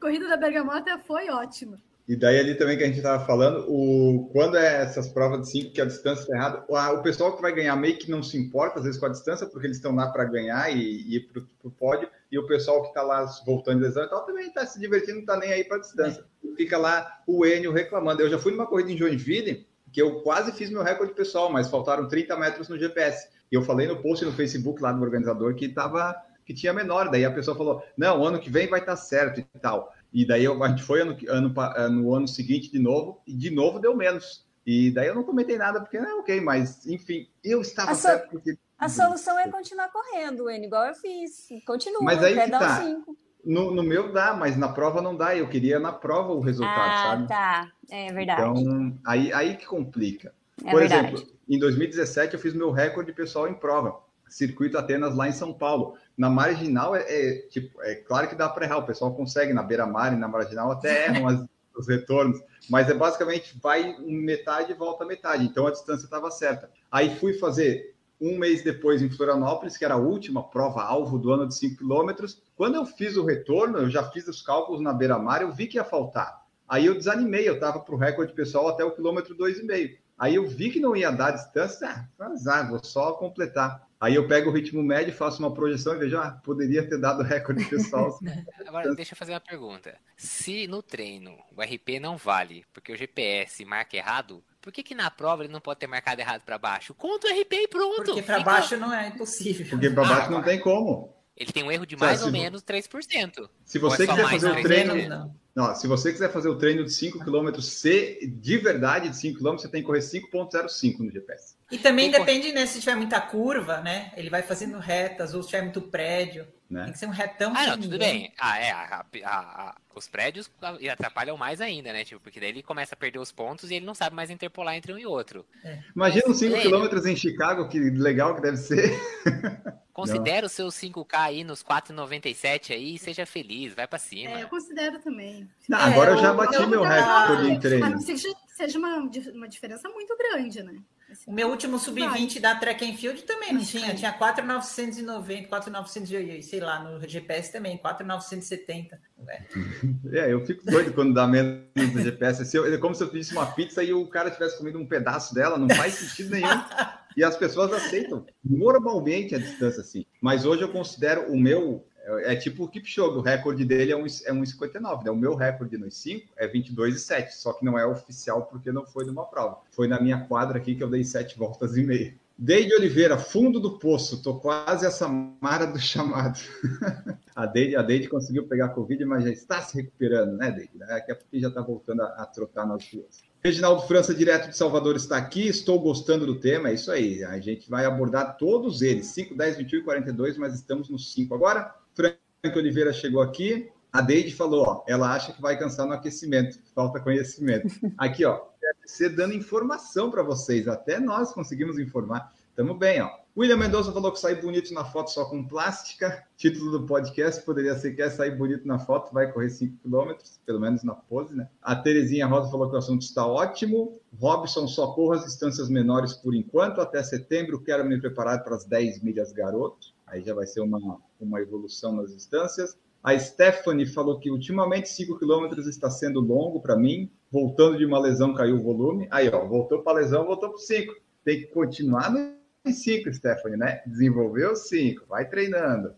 Corrida da bergamota foi ótima. E daí ali também que a gente estava falando, o, quando é essas provas de 5 que a distância está errada, o, o pessoal que vai ganhar meio que não se importa às vezes com a distância, porque eles estão lá para ganhar e, ir para o pódio, e o pessoal que está lá voltando de lesão e tal também está se divertindo, não está nem aí para a distância. Fica lá o Enio reclamando. Eu já fui numa corrida em Joinville, que eu quase fiz meu recorde pessoal, mas faltaram 30 metros no GPS. E eu falei no post no Facebook lá do organizador que tava que tinha menor. Daí a pessoa falou: não, ano que vem vai estar certo e tal. E daí eu, a gente foi ano, ano, pa- no ano seguinte de novo, e de novo deu menos. E daí eu não comentei nada, porque, é ok, mas enfim, eu estava A so- certo porque. A solução é continuar correndo, N, igual eu fiz. Continua, Mas aí até tá. os cinco. No, no meu dá, mas na prova não dá. Eu queria na prova o resultado, Ah, sabe? tá. É verdade. Então, aí, aí que complica. é Por verdade. exemplo, em 2017 eu fiz meu recorde pessoal em prova, circuito Atenas lá em São Paulo. Na marginal é, é, tipo, é claro que dá para errar, o pessoal consegue na beira-mar e na marginal até erram as- (laughs) os retornos, mas é basicamente vai metade e volta metade. Então a distância estava certa. Aí fui fazer um mês depois em Florianópolis, que era a última prova alvo do ano de 5 quilômetros. Quando eu fiz o retorno, eu já fiz os cálculos na beira-mar, eu vi que ia faltar. Aí eu desanimei, eu estava para o recorde pessoal até o quilômetro 2,5. Aí eu vi que não ia dar distância, ah, azar, vou só completar. Aí eu pego o ritmo médio, faço uma projeção e vejo, ah, poderia ter dado recorde pessoal. (laughs) Agora, deixa eu fazer uma pergunta. Se no treino o RP não vale, porque o GPS marca errado, por que que na prova ele não pode ter marcado errado para baixo? Conta o RP e pronto. Porque para baixo não é impossível. Porque para baixo Ah, não tem como. Ele tem um erro de mais se ou menos 3%. Se Ou é você só quiser fazer o treino? Não, não. Se você quiser fazer o treino de 5 km ser de verdade de 5 km, você tem que correr 5.05 no GPS. E também depende, né? Se tiver muita curva, né? Ele vai fazendo retas, ou se tiver muito prédio. Né? Tem que ser um retão Ah, não, tudo bem. Ah, é. a- a- a- os prédios atrapalham mais ainda, né? Tipo, porque daí ele começa a perder os pontos e ele não sabe mais interpolar entre um e outro. Imagina os 5 Lênin. km em Chicago, que legal que deve ser. (laughs) Considera os seus 5K aí nos 4,97 aí e seja feliz, vai pra cima. É, eu considero também. Não, É, agora eu já bati eu- meu eu- recorde em A treino. não ser que seja uma, uma diferença muito grande, né? O meu último sub-20 da Track and Field também não tinha. Tinha 4,990, 4,900, sei lá, no GPS também, 4,970. É. É, eu fico doido quando dá menos no GPS. Se eu- é como se eu pedisse uma pizza e o cara tivesse comido um pedaço dela, não faz sentido nenhum. (laughs) E as pessoas aceitam normalmente a distância assim. Mas hoje eu considero o meu. É é tipo o Kipchoge, o recorde dele é 1, é 1,59, né? O meu recorde nos 5 é 22,7, só que não é oficial porque não foi numa prova. Foi na minha quadra aqui que eu dei 7 voltas e meia. Deide Oliveira, fundo do poço, tô quase a Samara do chamado. (laughs) a, Deide, a Deide conseguiu pegar Covid, mas já está se recuperando, né, Deide? Daqui a pouco já está voltando a, a trotar nas ruas. Reginaldo França, direto de Salvador, está aqui. Estou gostando do tema, é isso aí. A gente vai abordar todos eles: 5, 10, 21 e 42, mas estamos nos 5 agora. Frank Oliveira chegou aqui. A Deide falou, ó, ela acha que vai cansar no aquecimento, falta conhecimento. Aqui, ó, você dando informação para vocês, até nós conseguimos informar. Tamo bem, ó. William Mendonça falou que sai bonito na foto só com plástica. Título do podcast poderia ser quer sair bonito na foto, vai correr 5 km, pelo menos na pose, né? A Terezinha Rosa falou que o assunto está ótimo. Robson só corra as distâncias menores por enquanto, até setembro quero me preparar para as 10 milhas garoto. Aí já vai ser uma, uma evolução nas distâncias. A Stephanie falou que ultimamente 5 km está sendo longo para mim. Voltando de uma lesão, caiu o volume. Aí, ó, voltou para a lesão, voltou para 5. Tem que continuar em 5, Stephanie, né? Desenvolveu 5, vai treinando,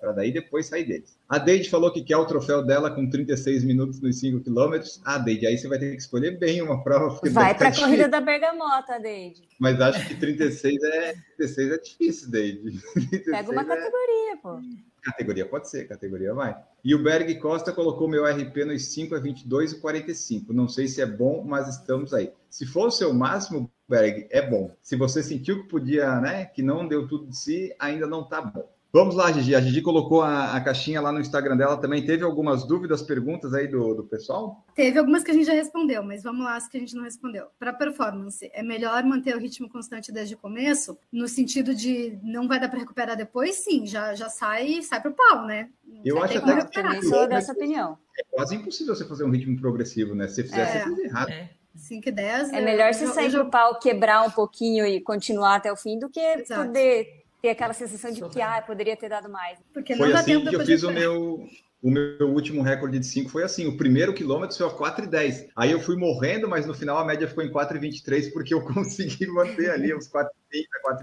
para daí depois sair deles. A Deide falou que quer o troféu dela com 36 minutos nos 5 km. Ah, Deide, aí você vai ter que escolher bem uma prova. porque Vai tá para a difícil. corrida da Bergamota, Deide. Mas acho que 36 é, 36 é difícil, Deide. (laughs) Pega uma 36 é- categoria, pô. Categoria pode ser, categoria vai. E o Berg Costa colocou meu RP nos 5 é 22 e 45. Não sei se é bom, mas estamos aí. Se for o seu máximo, Berg, é bom. Se você sentiu que podia, né, que não deu tudo de si, ainda não tá bom. Vamos lá, Gigi. A Gigi colocou a, a, caixinha lá no Instagram dela também. Teve algumas dúvidas, perguntas aí do, do pessoal? Teve algumas que a gente já respondeu, mas vamos lá as que a gente não respondeu. Para performance, é melhor manter o ritmo constante desde o começo, no sentido de não vai dar para recuperar depois? Sim, já, já sai, sai pro pau, né? Eu Já acho até que recuperar. Também sou dessa opinião. é quase impossível você fazer um ritmo progressivo, né? Se você fizer, É. você faz errado. É. 5 e 10. É melhor você eu- sair eu já- pro pau, quebrar um pouquinho e continuar até o fim do que Exato. poder ter aquela sensação de que ah, poderia ter dado mais. Porque Foi não dá assim tempo que eu fiz o meu, o meu último recorde de 5 foi assim, o primeiro quilômetro foi a 4,10. Aí eu fui morrendo, mas no final a média ficou em 4,23 porque eu (laughs) consegui manter ali uns 4,30,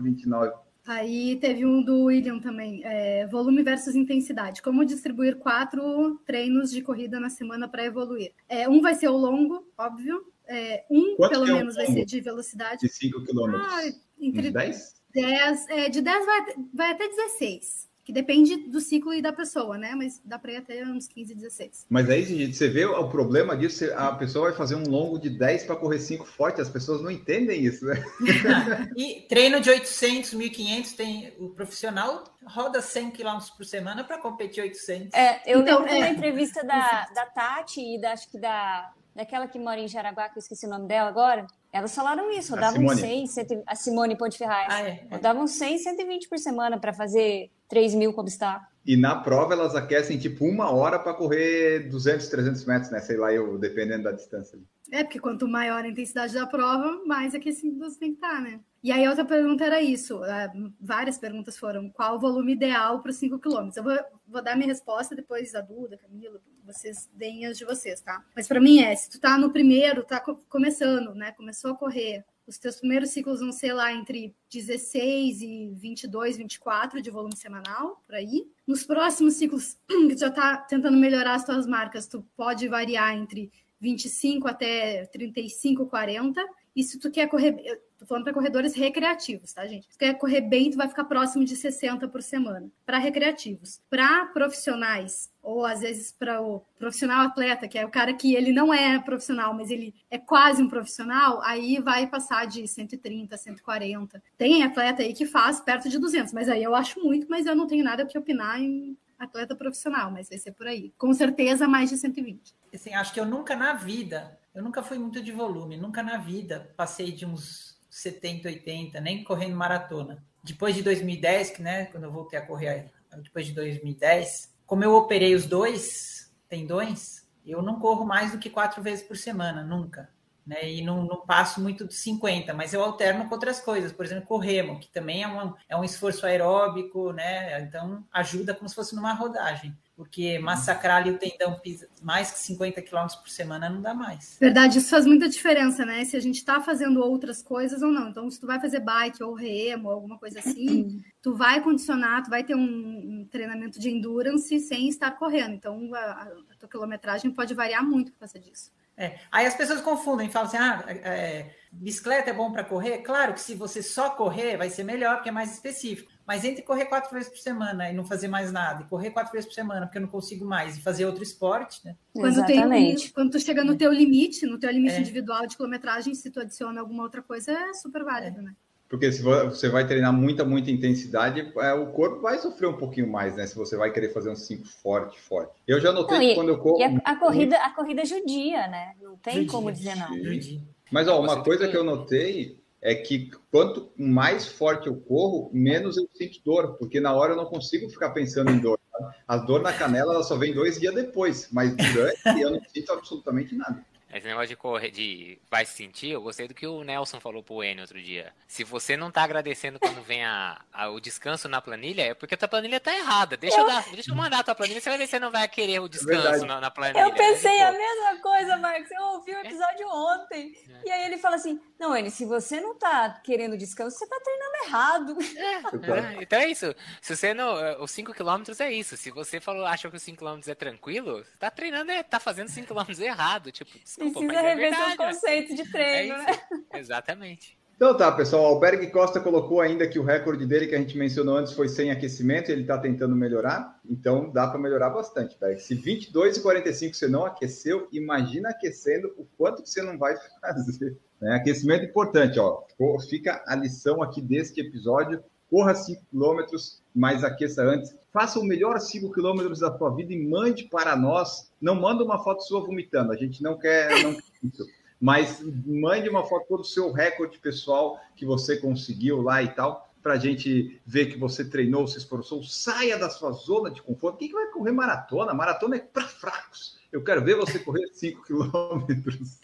4,29. Aí teve um do William também, é, volume versus intensidade. Como distribuir quatro treinos de corrida na semana para evoluir? É, um vai ser o longo, óbvio. É, um, Quanto pelo é menos, vai longo? ser de velocidade. De 5 quilômetros. Ah, Uns entre 10? 10, é, de 10 vai, vai até 16, que depende do ciclo e da pessoa, né? Mas dá para ir até uns 15, 16. Mas aí, gente, você vê o problema disso, a pessoa vai fazer um longo de 10 para correr 5 forte, as pessoas não entendem isso, né? (laughs) E treino de 800, 1500, tem o profissional roda 100 km por semana para competir 800. É, eu Então, lembro é. entrevista da, da Tati e da, acho que da, daquela que mora em Jaraguá, que eu esqueci o nome dela agora. Elas falaram isso, A rodavam Simone. 100, 100, a Simone Ponte Ferraz. Ah, é, é. Rodavam 100, 120 por semana para fazer 3 mil com obstáculo. E na prova elas aquecem tipo uma hora para correr 200, 300 metros, né? Sei lá, eu dependendo da distância. É, porque quanto maior a intensidade da prova, mais aquecido você tem que estar, né? E aí, a outra pergunta era isso. é, várias perguntas foram: qual o volume ideal para os 5 km? Eu vou, vou dar minha resposta depois da Duda, Camila, vocês deem as de vocês, tá? Mas para mim é: se tu tá no primeiro, tá co- começando, né? Começou a correr. Os teus primeiros ciclos vão ser lá entre 16 e 22, 24 de volume semanal, por aí. Nos próximos ciclos, (clears throat) que já tá tentando melhorar as tuas marcas, tu pode variar entre 25 até 35, 40. E se tu quer correr, eu tô falando para corredores recreativos, tá, gente? Se tu quer correr bem, tu vai ficar próximo de 60 por semana. Para recreativos. Para profissionais, ou às vezes para o profissional atleta, que é o cara que ele não é profissional, mas ele é quase um profissional, aí vai passar de 130, 140. Tem atleta aí que faz perto de 200, mas aí eu acho muito, mas eu não tenho nada que opinar em atleta profissional, mas vai ser por aí. Com certeza mais de 120. Assim, acho que eu nunca na vida, eu nunca fui muito de volume, nunca na vida passei de uns 70, 80, nem correndo maratona. Depois de 2010, que né, quando eu voltei a correr, depois de 2010, como eu operei os dois tendões, eu não corro mais do que quatro vezes por semana, nunca. Né, e não, não passo muito de 50, mas eu alterno com outras coisas, por exemplo, corremo, que também é um, é um esforço aeróbico, né? Então ajuda como se fosse numa rodagem, porque massacrar ali o tendão mais que 50 km por semana não dá mais. Verdade, isso faz muita diferença, né? Se a gente tá fazendo outras coisas ou não. Então, se tu vai fazer bike ou remo, alguma coisa assim, tu vai condicionar, tu vai ter um, um treinamento de endurance sem estar correndo. Então, a, a tua quilometragem pode variar muito por causa disso. É. Aí as pessoas confundem, falam assim: ah, é, bicicleta é bom para correr? Claro que se você só correr, vai ser melhor, porque é mais específico. Mas entre correr quatro vezes por semana e não fazer mais nada, e correr quatro vezes por semana, porque eu não consigo mais, e fazer outro esporte, né? Quando, tem, Exatamente. quando tu chega no teu limite, no teu limite É. individual de quilometragem, se tu adiciona alguma outra coisa, é super válido, né? Porque se vo- você vai treinar muita, muita intensidade, é, o corpo vai sofrer um pouquinho mais, né? Se você vai querer fazer um 5 forte, forte. Eu já notei Não, que e- quando eu corro. E a, a corrida, a corrida judia, né? Não tem Judia. como dizer não. Judia. Mas ó, uma tem coisa que- que eu notei é que quanto mais forte eu corro, menos eu sinto dor, porque na hora eu não consigo ficar pensando em dor. tá? A dor na canela ela só vem dois dias depois, mas durante eu não sinto absolutamente nada. Esse negócio de correr, de vai se sentir, eu gostei do que o Nelson falou pro N outro dia. Se você não tá agradecendo quando vem a, a- o descanso na planilha, é porque a tua planilha tá errada. Deixa eu, dar, deixa eu mandar a tua planilha, você vai ver se você não vai querer o descanso verdade. na, na planilha. Eu pensei Mas, a mesma coisa, Marcos. Eu ouvi o episódio ontem. E aí ele fala assim: Não, ele, se você não tá querendo descanso, você tá treinando errado. É, (laughs) então é isso. Se você não. é, Os 5km é isso. Se você falou, acha que os 5km é tranquilo, você tá treinando, é- tá fazendo 5km errado. Tipo, desculpa, Precisa é rever seus né? conceitos de É treino, né? isso. Exatamente. Então tá, pessoal, o Alberg Costa colocou ainda que o recorde dele que a gente mencionou antes foi sem aquecimento, ele está tentando melhorar, então dá para melhorar bastante, Berg. Se 22 e 45 você não aqueceu, imagina aquecendo o quanto que você não vai (laughs) fazer. Né? Aquecimento importante, ó. Fica a lição aqui deste episódio. corra 5 quilômetros, mas aqueça antes. Faça o melhor 5 quilômetros da sua vida e mande para nós. Não manda uma foto sua vomitando, a gente não quer, não quer isso. Mas mande uma foto do seu recorde pessoal que você conseguiu lá e tal, para a gente ver que você treinou, se esforçou. Saia da sua zona de conforto. Quem que vai correr maratona? Maratona é para fracos. Eu quero ver você correr 5 (laughs) quilômetros.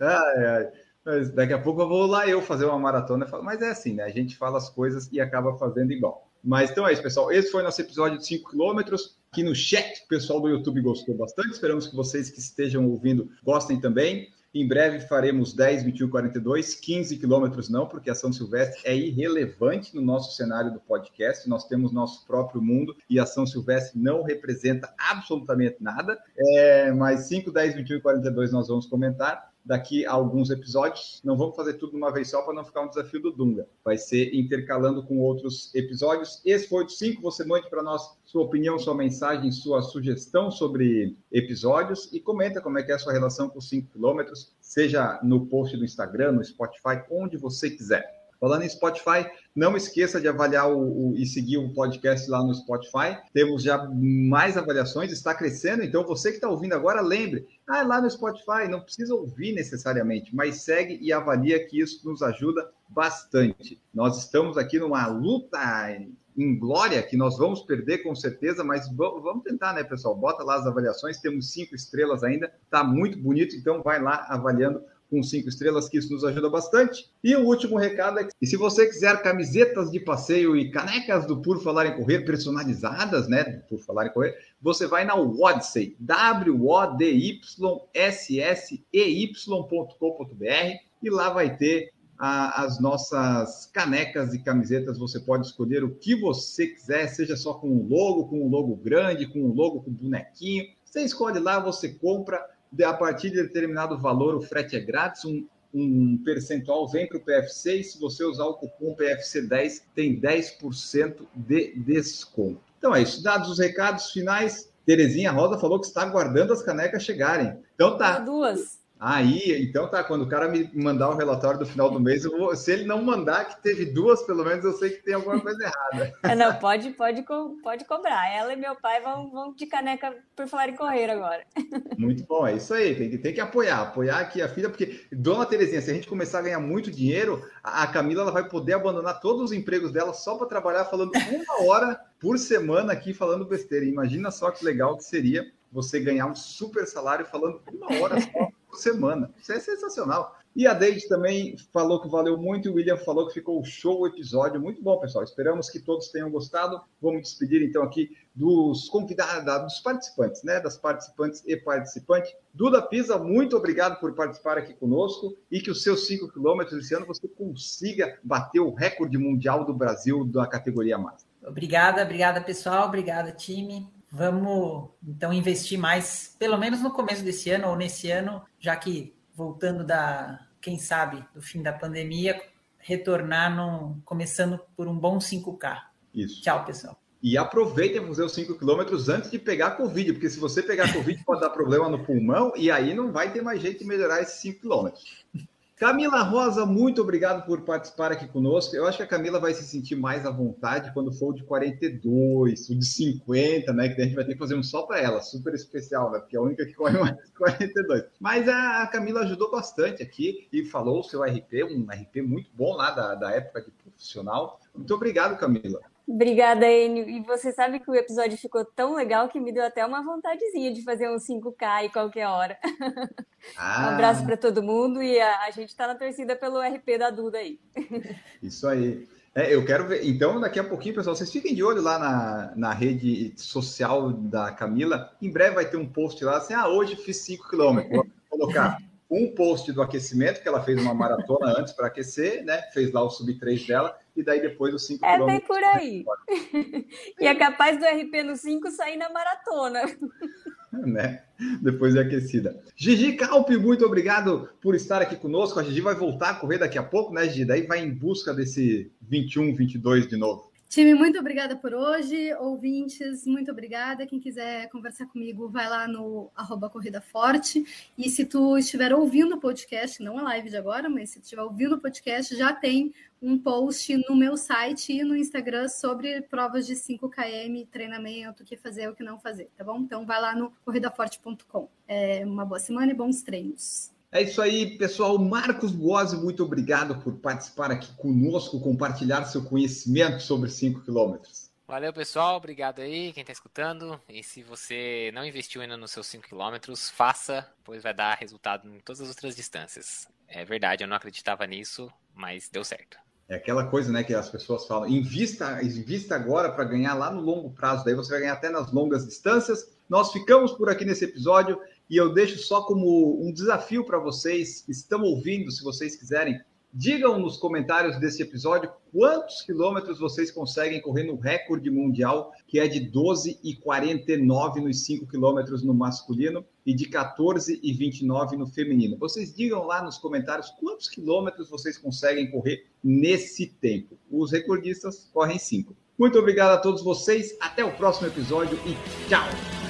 ai, ai. Mas daqui a pouco eu vou lá eu fazer uma maratona. Mas é assim, né? A gente fala as coisas e acaba fazendo igual. Mas então é isso, pessoal. Esse foi nosso episódio de 5 quilômetros. Aqui no chat, o pessoal do YouTube gostou bastante. Esperamos que vocês que estejam ouvindo gostem também. Em breve faremos 10, 21, 42, 15 quilômetros não, porque a São Silvestre é irrelevante no nosso cenário do podcast. Nós temos nosso próprio mundo e a São Silvestre não representa absolutamente nada. É, mas 5, 10, 21 e 42 nós vamos comentar daqui a alguns episódios. Não vamos fazer tudo de uma vez só para não ficar um desafio do Dunga. Vai ser intercalando com outros episódios. Esse foi o 5. Você mande para nós sua opinião, sua mensagem, sua sugestão sobre episódios e comenta como é que é a sua relação com os 5 quilômetros, seja no post do Instagram, no Spotify, onde você quiser. Falando em Spotify, não esqueça de avaliar o, o, e seguir o podcast lá no Spotify. Temos já mais avaliações, está crescendo. Então, você que está ouvindo agora, lembre, ah, lá no Spotify, não precisa ouvir necessariamente, mas segue e avalia que isso nos ajuda bastante. Nós estamos aqui numa luta em glória que nós vamos perder com certeza, mas vamos tentar, né, pessoal? Bota lá as avaliações, temos cinco estrelas ainda, tá muito bonito, então vai lá avaliando com cinco estrelas, que isso nos ajuda bastante. E o último recado é que se você quiser camisetas de passeio e canecas do Por Falar em Correr personalizadas, né, Por Falar em Correr, você vai na Wodsey, W-O-D-Y-S-S-E-Y.com.br e lá vai ter as nossas canecas e camisetas. Você pode escolher o que você quiser, seja só com um logo, com um logo grande, com um logo com bonequinho. Você escolhe lá, você compra a partir de determinado valor, o frete é grátis, um, um percentual vem para o PFC e se você usar o cupom PFC10, tem 10% de desconto. Então é isso. Dados os recados finais, Terezinha Rosa falou que está aguardando as canecas chegarem. Então tá. Duas. Aí, então tá, quando o cara me mandar o relatório do final do mês, vou, se ele não mandar que teve duas, pelo menos eu sei que tem alguma coisa errada. (laughs) É, não, pode, pode, pode cobrar. Ela e meu pai vão, vão de caneca por falar em correr agora. (laughs) Muito bom, é isso aí, tem que, tem que apoiar, apoiar aqui a filha, porque, dona Terezinha, se a gente começar a ganhar muito dinheiro, a, a Camila ela vai poder abandonar todos os empregos dela só para trabalhar falando uma hora por semana aqui falando besteira. Imagina só que legal que seria você ganhar um super salário falando uma hora só por semana. Isso é sensacional. E a Deide também falou que valeu muito, e o William falou que ficou show o episódio. Muito bom, pessoal. Esperamos que todos tenham gostado. Vamos despedir então aqui dos convidados, dos participantes, né? Das participantes e participantes. Duda Pisa, muito obrigado por participar aqui conosco e que os seus 5 quilômetros esse ano você consiga bater o recorde mundial do Brasil da categoria Master. Obrigada, obrigada, pessoal. Obrigada, time. Vamos então investir mais, pelo menos no começo desse ano ou nesse ano, já que voltando da, quem sabe, do fim da pandemia, retornar no, começando por um bom 5K. Isso. Tchau, pessoal. E aproveitem fazer os 5 quilômetros antes de pegar Covid, porque se você pegar Covid pode dar problema no pulmão e aí não vai ter mais jeito de melhorar esses 5 quilômetros. Camila Rosa, muito obrigado por participar aqui conosco. Eu acho que a Camila vai se sentir mais à vontade quando for o de 42, o de 50, né? Que a gente vai ter que fazer um só para ela, super especial, né? Porque é a única que corre (laughs) mais de 42. Mas a Camila ajudou bastante aqui e falou o seu RP, um RP muito bom lá da, da época de profissional. Muito obrigado, Camila. Obrigada, Enio. E você sabe que o episódio ficou tão legal que me deu até uma vontadezinha de fazer um 5K aí qualquer hora. (laughs) Ah. Um abraço para todo mundo e a, a gente está na torcida pelo RP da Duda aí. (laughs) Isso aí. É, eu quero ver. Então, daqui a pouquinho, pessoal, vocês fiquem de olho lá na, na rede social da Camila. Em breve vai ter um post lá assim: ah, hoje fiz 5 quilômetros. Vou colocar um post do aquecimento, que ela fez uma maratona antes para aquecer, né? Fez lá o sub 3 dela e daí depois os 5 é, quilômetros. É, por aí. (laughs) e é capaz do RP no 5 sair na maratona. (laughs) né? Depois de aquecida. Gigi Calpe, muito obrigado por estar aqui conosco. A Gigi vai voltar a correr daqui a pouco, né, Gigi? Daí vai em busca desse 21, 22 de novo. Time, muito obrigada por hoje. Ouvintes, muito obrigada. Quem quiser conversar comigo, vai lá no arroba Corrida Forte. E se tu estiver ouvindo o podcast, não a live de agora, mas se tu estiver ouvindo o podcast, já tem um post no meu site e no Instagram sobre provas de 5km, treinamento, o que fazer, o que não fazer, tá bom? Então vai lá no corridaforte.com. É uma boa semana e bons treinos. É isso aí, pessoal. Marcos Boazzi, muito obrigado por participar aqui conosco, compartilhar seu conhecimento sobre 5 quilômetros. Valeu, pessoal. Obrigado aí, quem está escutando. E se você não investiu ainda nos seus 5 quilômetros, faça, pois vai dar resultado em todas as outras distâncias. É verdade, eu não acreditava nisso, mas deu certo. É aquela coisa, né, que as pessoas falam, invista, invista agora para ganhar lá no longo prazo, daí você vai ganhar até nas longas distâncias. Nós ficamos por aqui nesse episódio. E eu deixo só como um desafio para vocês que estão ouvindo, se vocês quiserem, digam nos comentários desse episódio quantos quilômetros vocês conseguem correr no recorde mundial, que é de 12 e 49 nos 5 quilômetros no masculino e de 14 e 29 no feminino. Vocês digam lá nos comentários quantos quilômetros vocês conseguem correr nesse tempo. Os recordistas correm 5. Muito obrigado a todos vocês, até o próximo episódio e tchau!